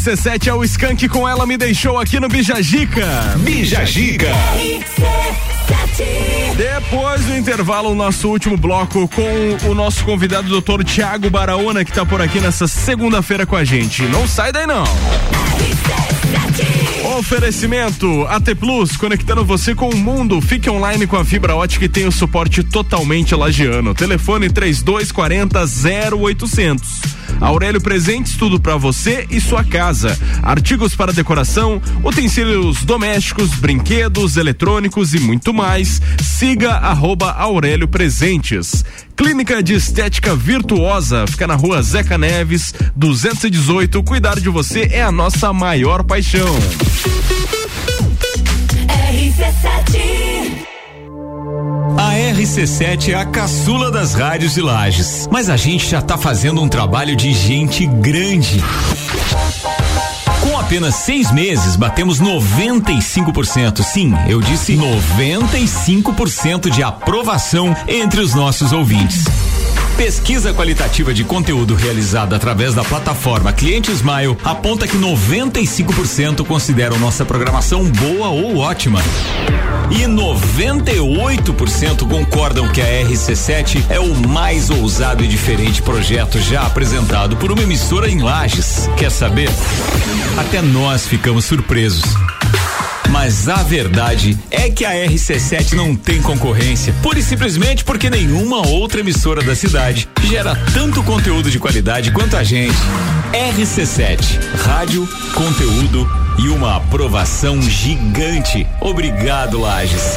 RC7 é o Skank com ela me deixou aqui no Bijagica. Bijagica. Depois do intervalo, o nosso último bloco com o nosso convidado, doutor Tiago Baraona, que está por aqui nessa segunda-feira com a gente. Não sai daí não. Oferecimento AT Plus, conectando você com o mundo. Fique online com a fibra ótica e tem o suporte totalmente lagiano. Telefone 3240 0800. Aurélio Presentes, tudo para você e sua casa. Artigos para decoração, utensílios domésticos, brinquedos, eletrônicos e muito mais. Siga arroba Aurélio Presentes. Clínica de Estética Virtuosa, fica na rua Zeca Neves, 218. Cuidar de você é a nossa maior paixão. RC7 A RC7 é a caçula das rádios de Lages, mas a gente já tá fazendo um trabalho de gente grande. Com apenas seis meses, batemos 95%. Sim, eu disse 95% de aprovação entre os nossos ouvintes. Pesquisa qualitativa de conteúdo realizada através da plataforma Cliente Smile aponta que 95% consideram nossa programação boa ou ótima. E 98% concordam que a RC7 é o mais ousado e diferente projeto já apresentado por uma emissora em Lages. Quer saber? Até nós ficamos surpresos. Mas a verdade é que a RC7 não tem concorrência, pura e simplesmente porque nenhuma outra emissora da cidade gera tanto conteúdo de qualidade quanto a gente. RC7, rádio, conteúdo e uma aprovação gigante. Obrigado, Lages.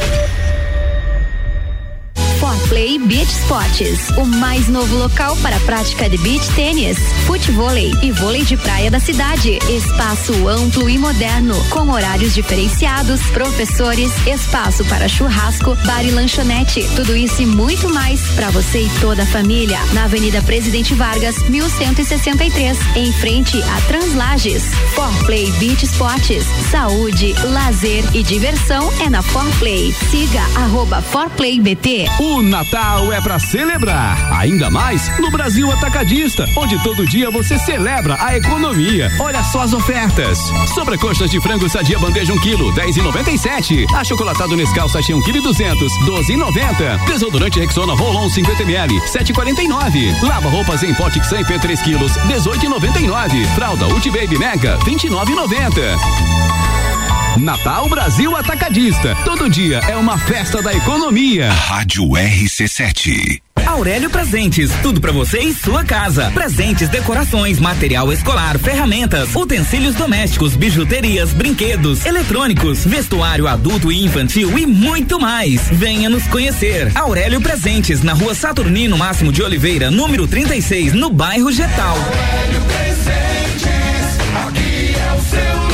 Forplay Beach Sports, o mais novo local para a prática de beach tênis, futevôlei e vôlei de praia da cidade. Espaço amplo e moderno, com horários diferenciados, professores, espaço para churrasco, bar e lanchonete. Tudo isso e muito mais para você e toda a família. Na Avenida Presidente Vargas, 1163, em frente a Translages. Forplay Beach Sports, saúde, lazer e diversão é na Forplay. Siga arroba ForplayBT. Natal é pra celebrar, ainda mais no Brasil Atacadista, onde todo dia você celebra a economia. Olha só as ofertas. Sobrecoxas de frango sadia bandeja 1 kg, 10 e 97. Achocolatado Nescau sachê 1 kg 200, 12 e 90. Desodorante Rexona Rolon 50 ml, 7,49. Lava roupas em pote Xamp 3 kg, 18 e 99. Fralda Ulti Baby Mega, 29 e 90. Natal Brasil Atacadista. Todo dia é uma festa da economia. Rádio RC7. Aurélio Presentes, tudo pra você e sua casa. Presentes, decorações, material escolar, ferramentas, utensílios domésticos, bijuterias, brinquedos, eletrônicos, vestuário adulto e infantil e muito mais. Venha nos conhecer. Aurélio Presentes, na rua Saturnino Máximo de Oliveira, número 36, no bairro Getal. Aurélio Presentes, aqui é o seu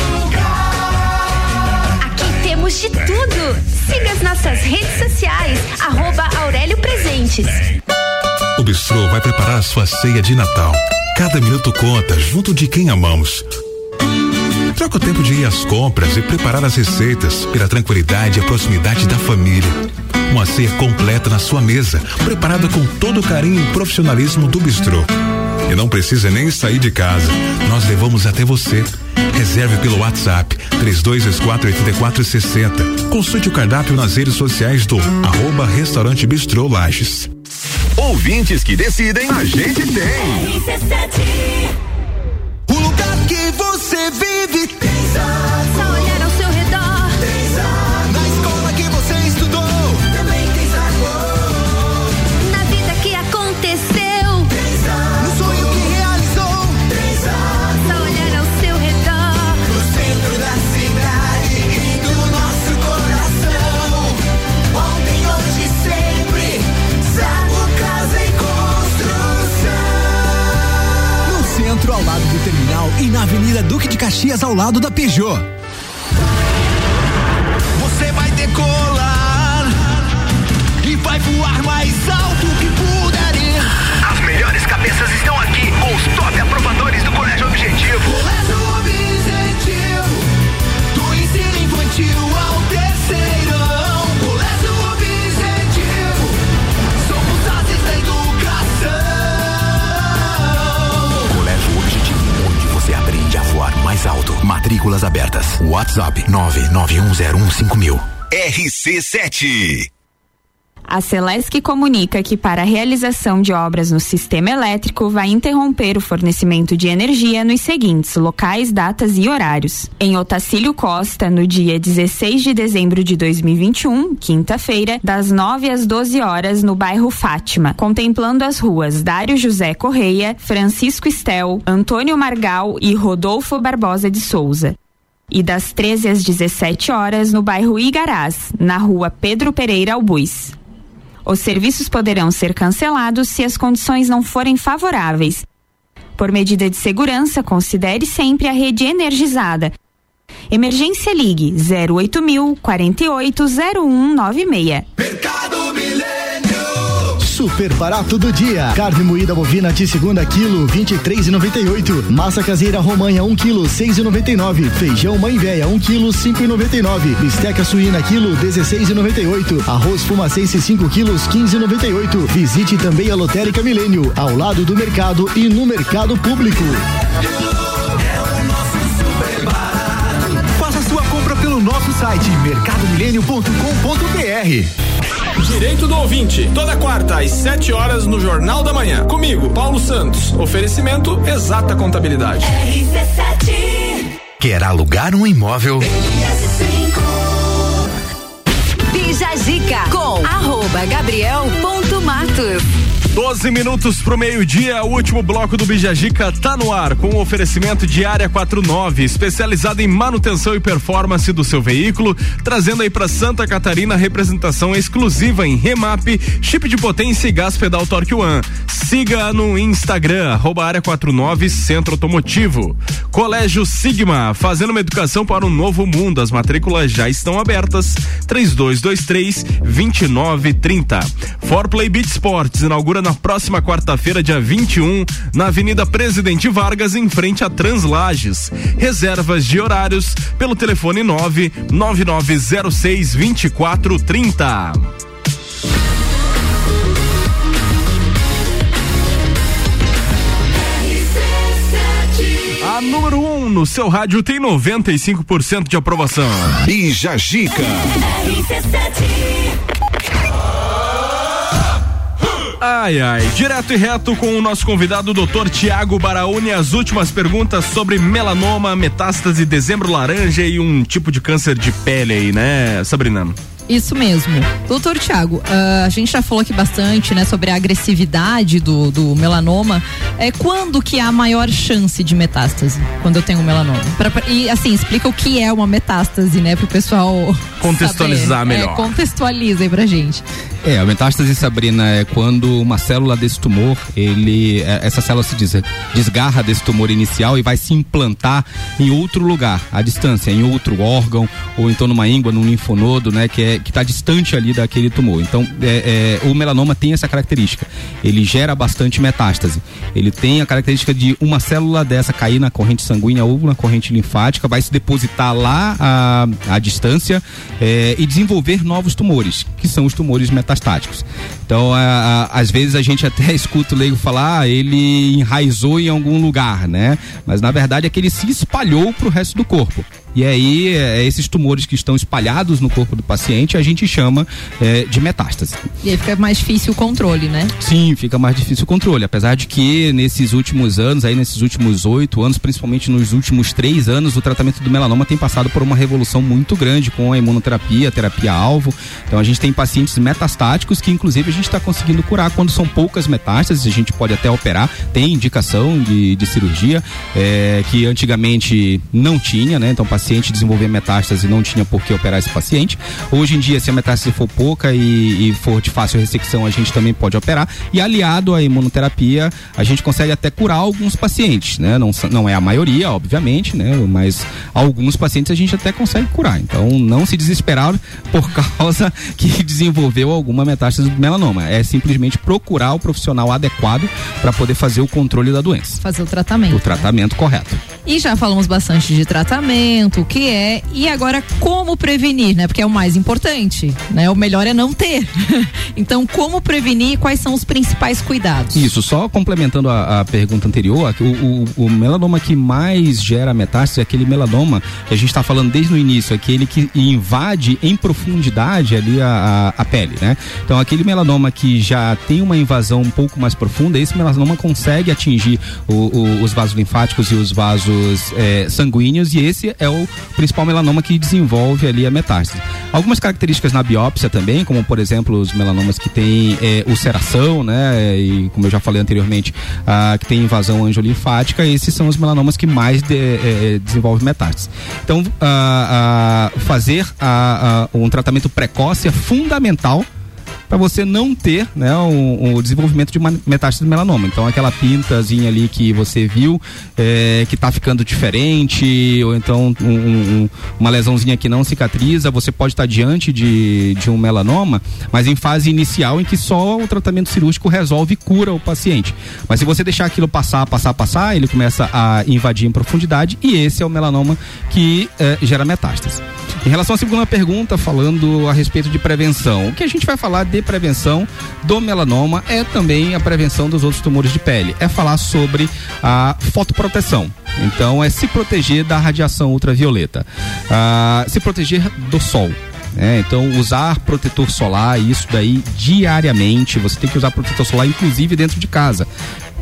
temos de tudo. Siga as nossas redes sociais, arroba Aurélio Presentes. O Bistrô vai preparar a sua ceia de Natal. Cada minuto conta junto de quem amamos. Troca o tempo de ir às compras e preparar as receitas pela tranquilidade e a proximidade da família. Uma ceia completa na sua mesa, preparada com todo o carinho e profissionalismo do Bistrô. E não precisa nem sair de casa. Nós levamos até você. Reserve pelo WhatsApp 32248460. Consulte o cardápio nas redes sociais do arroba Restaurante Bistrô Lages. Ouvintes que decidem, a gente tem. O lugar que você vive tem e na Avenida Duque de Caxias, ao lado da Peugeot. Você vai decolar E vai voar mais alto que puder ir As melhores cabeças estão Matrículas abertas. WhatsApp 991015000. RC7. A Celesc comunica que para a realização de obras no sistema elétrico vai interromper o fornecimento de energia nos seguintes locais, datas e horários. Em Otacílio Costa, no dia 16 de dezembro de 2021, quinta-feira, das 9 às 12 horas no bairro Fátima, contemplando as ruas Dário José Correia, Francisco Estel, Antônio Margal e Rodolfo Barbosa de Souza e das 13 às 17 horas no bairro Igarás, na rua Pedro Pereira Albuz. Os serviços poderão ser cancelados se as condições não forem favoráveis. Por medida de segurança, considere sempre a rede energizada. Emergência Ligue 08000 480196. Super barato do dia. Carne moída bovina de segunda quilo, 23,98. Massa caseira romanha 1 quilo, 6,99. Feijão mãe véia 1 quilo, 5,99. Bisteca suína quilo, 16,98. Arroz fumacense 5 quilos, 15,98. Visite também a Lotérica Milênio, ao lado do mercado e no mercado público. Faça sua compra pelo nosso site mercadomilênio.com.br. Direito do ouvinte, toda quarta às 7 horas no Jornal da Manhã. Comigo, Paulo Santos. Oferecimento Exata Contabilidade. Quer alugar um imóvel? Bija Zica com arroba Gabriel ponto Matos. 12 minutos pro meio-dia, o último bloco do Bijagica tá no ar, com o oferecimento de Área 49, especializada em manutenção e performance do seu veículo, trazendo aí para Santa Catarina representação exclusiva em remap, chip de potência e gás pedal Torque One. Siga no Instagram, arroba Área 49 Centro Automotivo. Colégio Sigma, fazendo uma educação para um novo mundo. As matrículas já estão abertas. 3223 2930. For Play Beat Sports inaugura na próxima quarta-feira, dia 21, na Avenida Presidente Vargas, em frente a Translages. Reservas de horários pelo telefone 9 9906 2430. A número 1 um no seu rádio tem 95% de aprovação. Bija Gica. Ai, ai. Direto e reto com o nosso convidado, Dr. Tiago Baraúne, as últimas perguntas sobre melanoma, metástase, dezembro laranja e um tipo de câncer de pele aí, né, Sabrina? Isso mesmo. Doutor Tiago, a gente já falou aqui bastante, né, sobre a agressividade do, do melanoma. É quando que há maior chance de metástase? Quando eu tenho um melanoma? Pra, e assim, explica o que é uma metástase, né, pro pessoal Contextualizar saber. melhor. É, contextualiza aí pra gente. É, a metástase, Sabrina, é quando uma célula desse tumor, ele, é, essa célula se des- desgarra desse tumor inicial e vai se implantar em outro lugar, à distância, em outro órgão, ou então numa íngua, num linfonodo, né, que é que está distante ali daquele tumor. Então, é, é, o melanoma tem essa característica. Ele gera bastante metástase. Ele tem a característica de uma célula dessa cair na corrente sanguínea ou na corrente linfática, vai se depositar lá à, distância é, e desenvolver novos tumores, que são os tumores metastáticos. Então, às vezes a gente até [laughs] escuta o leigo falar, ah, ele enraizou em algum lugar, né? Mas na verdade é que ele se espalhou para o resto do corpo. E aí, é, esses tumores que estão espalhados no corpo do paciente, a gente chama é, de metástase. E aí fica mais difícil o controle, né? Sim, fica mais difícil o controle. Apesar de que nesses últimos anos, aí nesses últimos oito anos, principalmente nos últimos três anos, o tratamento do melanoma tem passado por uma revolução muito grande com a imunoterapia, a terapia-alvo. Então a gente tem pacientes metastáticos que, inclusive, a gente está conseguindo curar quando são poucas metástases. A gente pode até operar, tem indicação de, de cirurgia, é, que antigamente não tinha, né? Então paciente desenvolver metástase não tinha por que operar esse paciente. Hoje em dia, se a metástase for pouca e, e for de fácil ressecção, a gente também pode operar. E aliado à imunoterapia, a gente consegue até curar alguns pacientes, né? Não, não é a maioria, obviamente, né? Mas alguns pacientes a gente até consegue curar. Então, não se desesperar por [laughs] causa que desenvolveu alguma metástase do melanoma. É simplesmente procurar o profissional adequado para poder fazer o controle da doença. Fazer o tratamento. O tratamento correto. E já falamos bastante de tratamento, o que é, e agora como prevenir, né? Porque é o mais importante, né? O melhor é não ter. [laughs] então, como prevenir? Quais são os principais cuidados? Isso, só complementando a, a pergunta anterior, o, o, o, melanoma que mais gera metástase é aquele melanoma que a gente está falando desde o início, aquele que invade em profundidade ali a, a, a, pele, né? Então, aquele melanoma que já tem uma invasão um pouco mais profunda, esse melanoma consegue atingir o, os vasos linfáticos e os vasos é, sanguíneos e esse é o principal melanoma que desenvolve ali a metástase. Algumas características na biópsia também, como por exemplo os melanomas que têm é, ulceração, né? E como eu já falei anteriormente, que tem invasão angiolinfática, esses são os melanomas que mais de, é, desenvolvem metástase. Então, ah, fazer um tratamento precoce é fundamental para você não ter né, o, o, desenvolvimento de uma metástase do melanoma. Então aquela pintazinha ali que você viu é, que está ficando diferente, ou então um, um, uma lesãozinha que não cicatriza, você pode estar tá diante de, de um melanoma, mas em fase inicial em que só o tratamento cirúrgico resolve e cura o paciente. Mas se você deixar aquilo passar, passar, passar, ele começa a invadir em profundidade e esse é o melanoma que é, gera metástase. Em relação à segunda pergunta, falando a respeito de prevenção, o que a gente vai falar de prevenção do melanoma é também a prevenção dos outros tumores de pele. É falar sobre a fotoproteção. Então, é se proteger da radiação ultravioleta, ah, se proteger do sol. É, então, usar protetor solar, isso daí diariamente. Você tem que usar protetor solar, inclusive dentro de casa.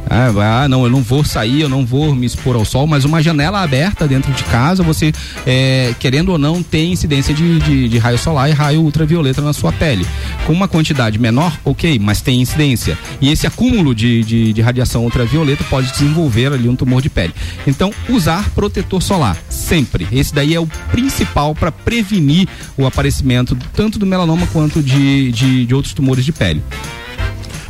Ah, ah, não, eu não vou sair, eu não vou me expor ao sol, mas uma janela aberta dentro de casa, você, é, querendo ou não, tem incidência de, de, de, raio solar e raio ultravioleta na sua pele. Com uma quantidade menor, ok, mas tem incidência. E esse acúmulo de, de, de radiação ultravioleta pode desenvolver ali um tumor de pele. Então, usar protetor solar, sempre. Esse daí é o principal para prevenir o aparecimento tanto do melanoma quanto de, de, de outros tumores de pele.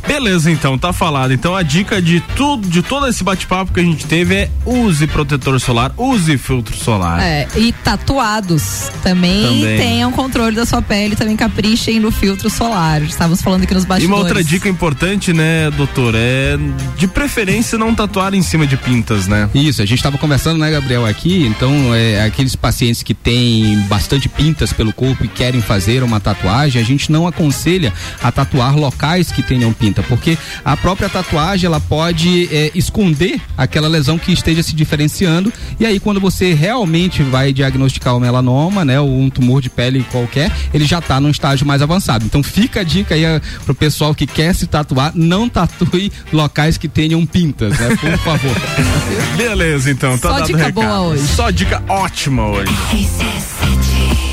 Beleza, então, tá falado. Então a dica de tudo, de todo esse bate-papo que a gente teve é use protetor solar, use filtro solar. É, e tatuados também, também. tenham controle da sua pele, também caprichem no filtro solar. Estávamos falando aqui nos bastidores. E uma outra dica importante, né, doutor, é de preferência não tatuar em cima de pintas, né? Isso, a gente estava conversando, né, Gabriel, aqui, então é, aqueles pacientes que têm bastante pintas pelo corpo e querem fazer uma tatuagem, a gente não aconselha a tatuar locais que tenham pinta porque a própria tatuagem ela pode é, esconder aquela lesão que esteja se diferenciando e aí quando você realmente vai diagnosticar o melanoma, né, ou um tumor de pele qualquer, ele já está num estágio mais avançado. Então fica a dica aí eh, pro pessoal que quer se tatuar, não tatue locais que tenham pintas, né, por favor. [laughs] Beleza, então, tá Só dado dica recado. boa hoje. Só dica ótima hoje.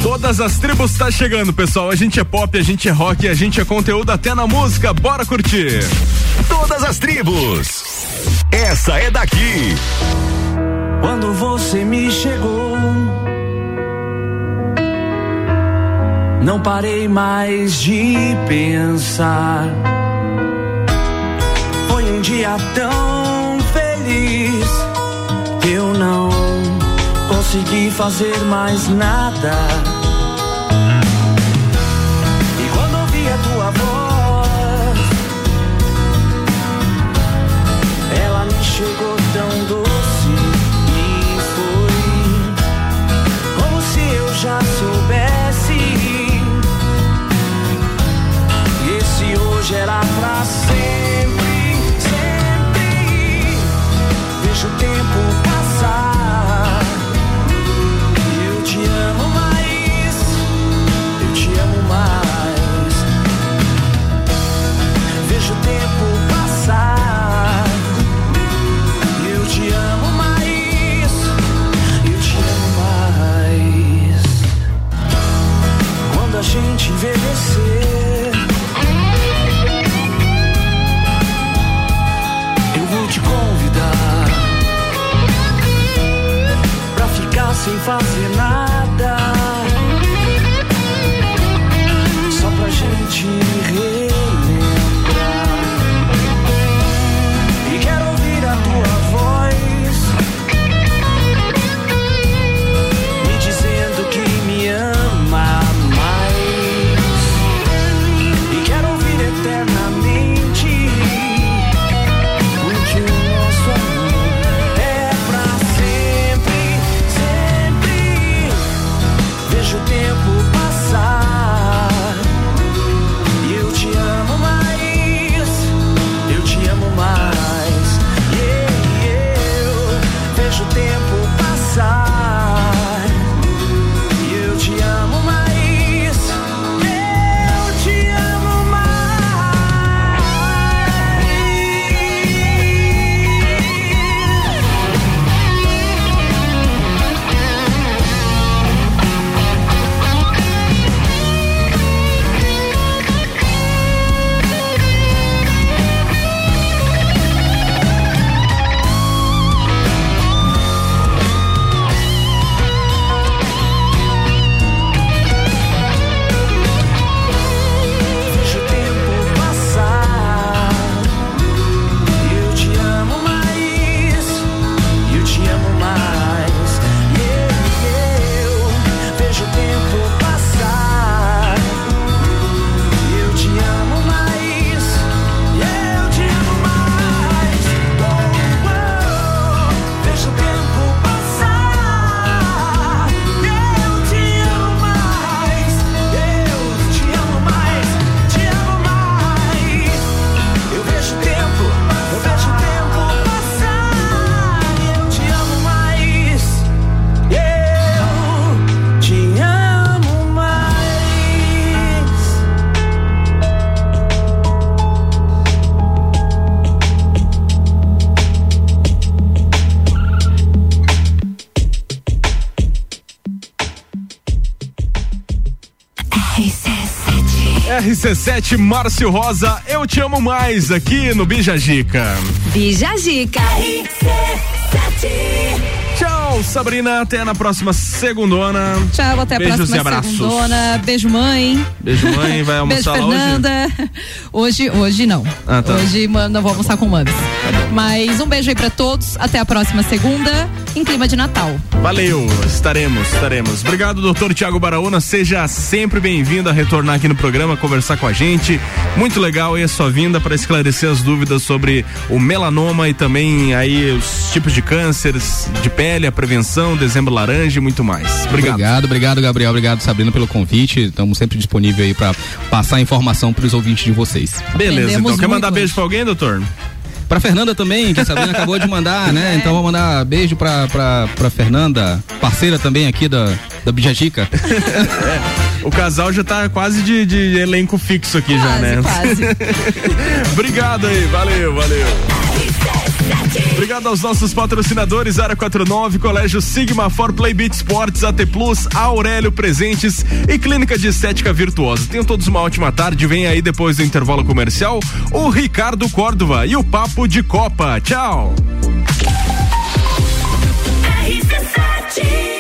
Todas as tribos tá chegando, pessoal. A gente é pop, a gente é rock, a gente é conteúdo até na música. Bora curtir. Todas as tribos. Essa é daqui. Quando você me chegou, não parei mais de pensar. Foi um dia tão consegui fazer mais nada. E quando ouvi a tua voz, ela me chegou tão doce e foi como se eu já soubesse. Esse hoje era pra sempre, gente envelhecer, eu vou te convidar pra ficar sem fazer nada. RC7 Márcio Rosa, eu te amo mais aqui no Bija Gica. Bija Gica. Tchau, Sabrina. Até na próxima segundona. Tchau, até a Beijos próxima e abraços. segundona. Beijo, mãe. Beijo, mãe. Vai [laughs] Beijo, almoçar hoje? Fernanda. Hoje, hoje não. Ah, tá. Hoje mano, não vou almoçar com mames. Mas um beijo aí pra todos. Até a próxima segunda, em clima de Natal. Valeu, estaremos, estaremos. Obrigado, doutor Tiago Baraúna. Seja sempre bem-vindo a retornar aqui no programa, conversar com a gente. Muito legal aí a sua vinda para esclarecer as dúvidas sobre o melanoma e também aí os tipos de cânceres de pele, a prevenção, dezembro laranja e muito mais. Obrigado. Obrigado, obrigado, Gabriel. Obrigado, Sabrina, pelo convite. Estamos sempre disponíveis aí para passar informação para os ouvintes de vocês. Beleza, então. Quer mandar beijo pra alguém, doutor? Pra Fernanda também, que a Sabrina acabou de mandar, né? Então vou mandar beijo pra, pra, pra Fernanda, parceira também aqui da, da Bijajica. O casal já tá quase de, de elenco fixo aqui já, né? [laughs] Obrigado aí, valeu, valeu. Obrigado aos nossos patrocinadores, Área 49, Colégio Sigma, For Play Beat Sports, AT Plus, Aurélio Presentes e Clínica de Estética Virtuosa. Tenham todos uma ótima tarde. Vem aí depois do intervalo comercial o Ricardo Córdova e o Papo de Copa. Tchau. RC7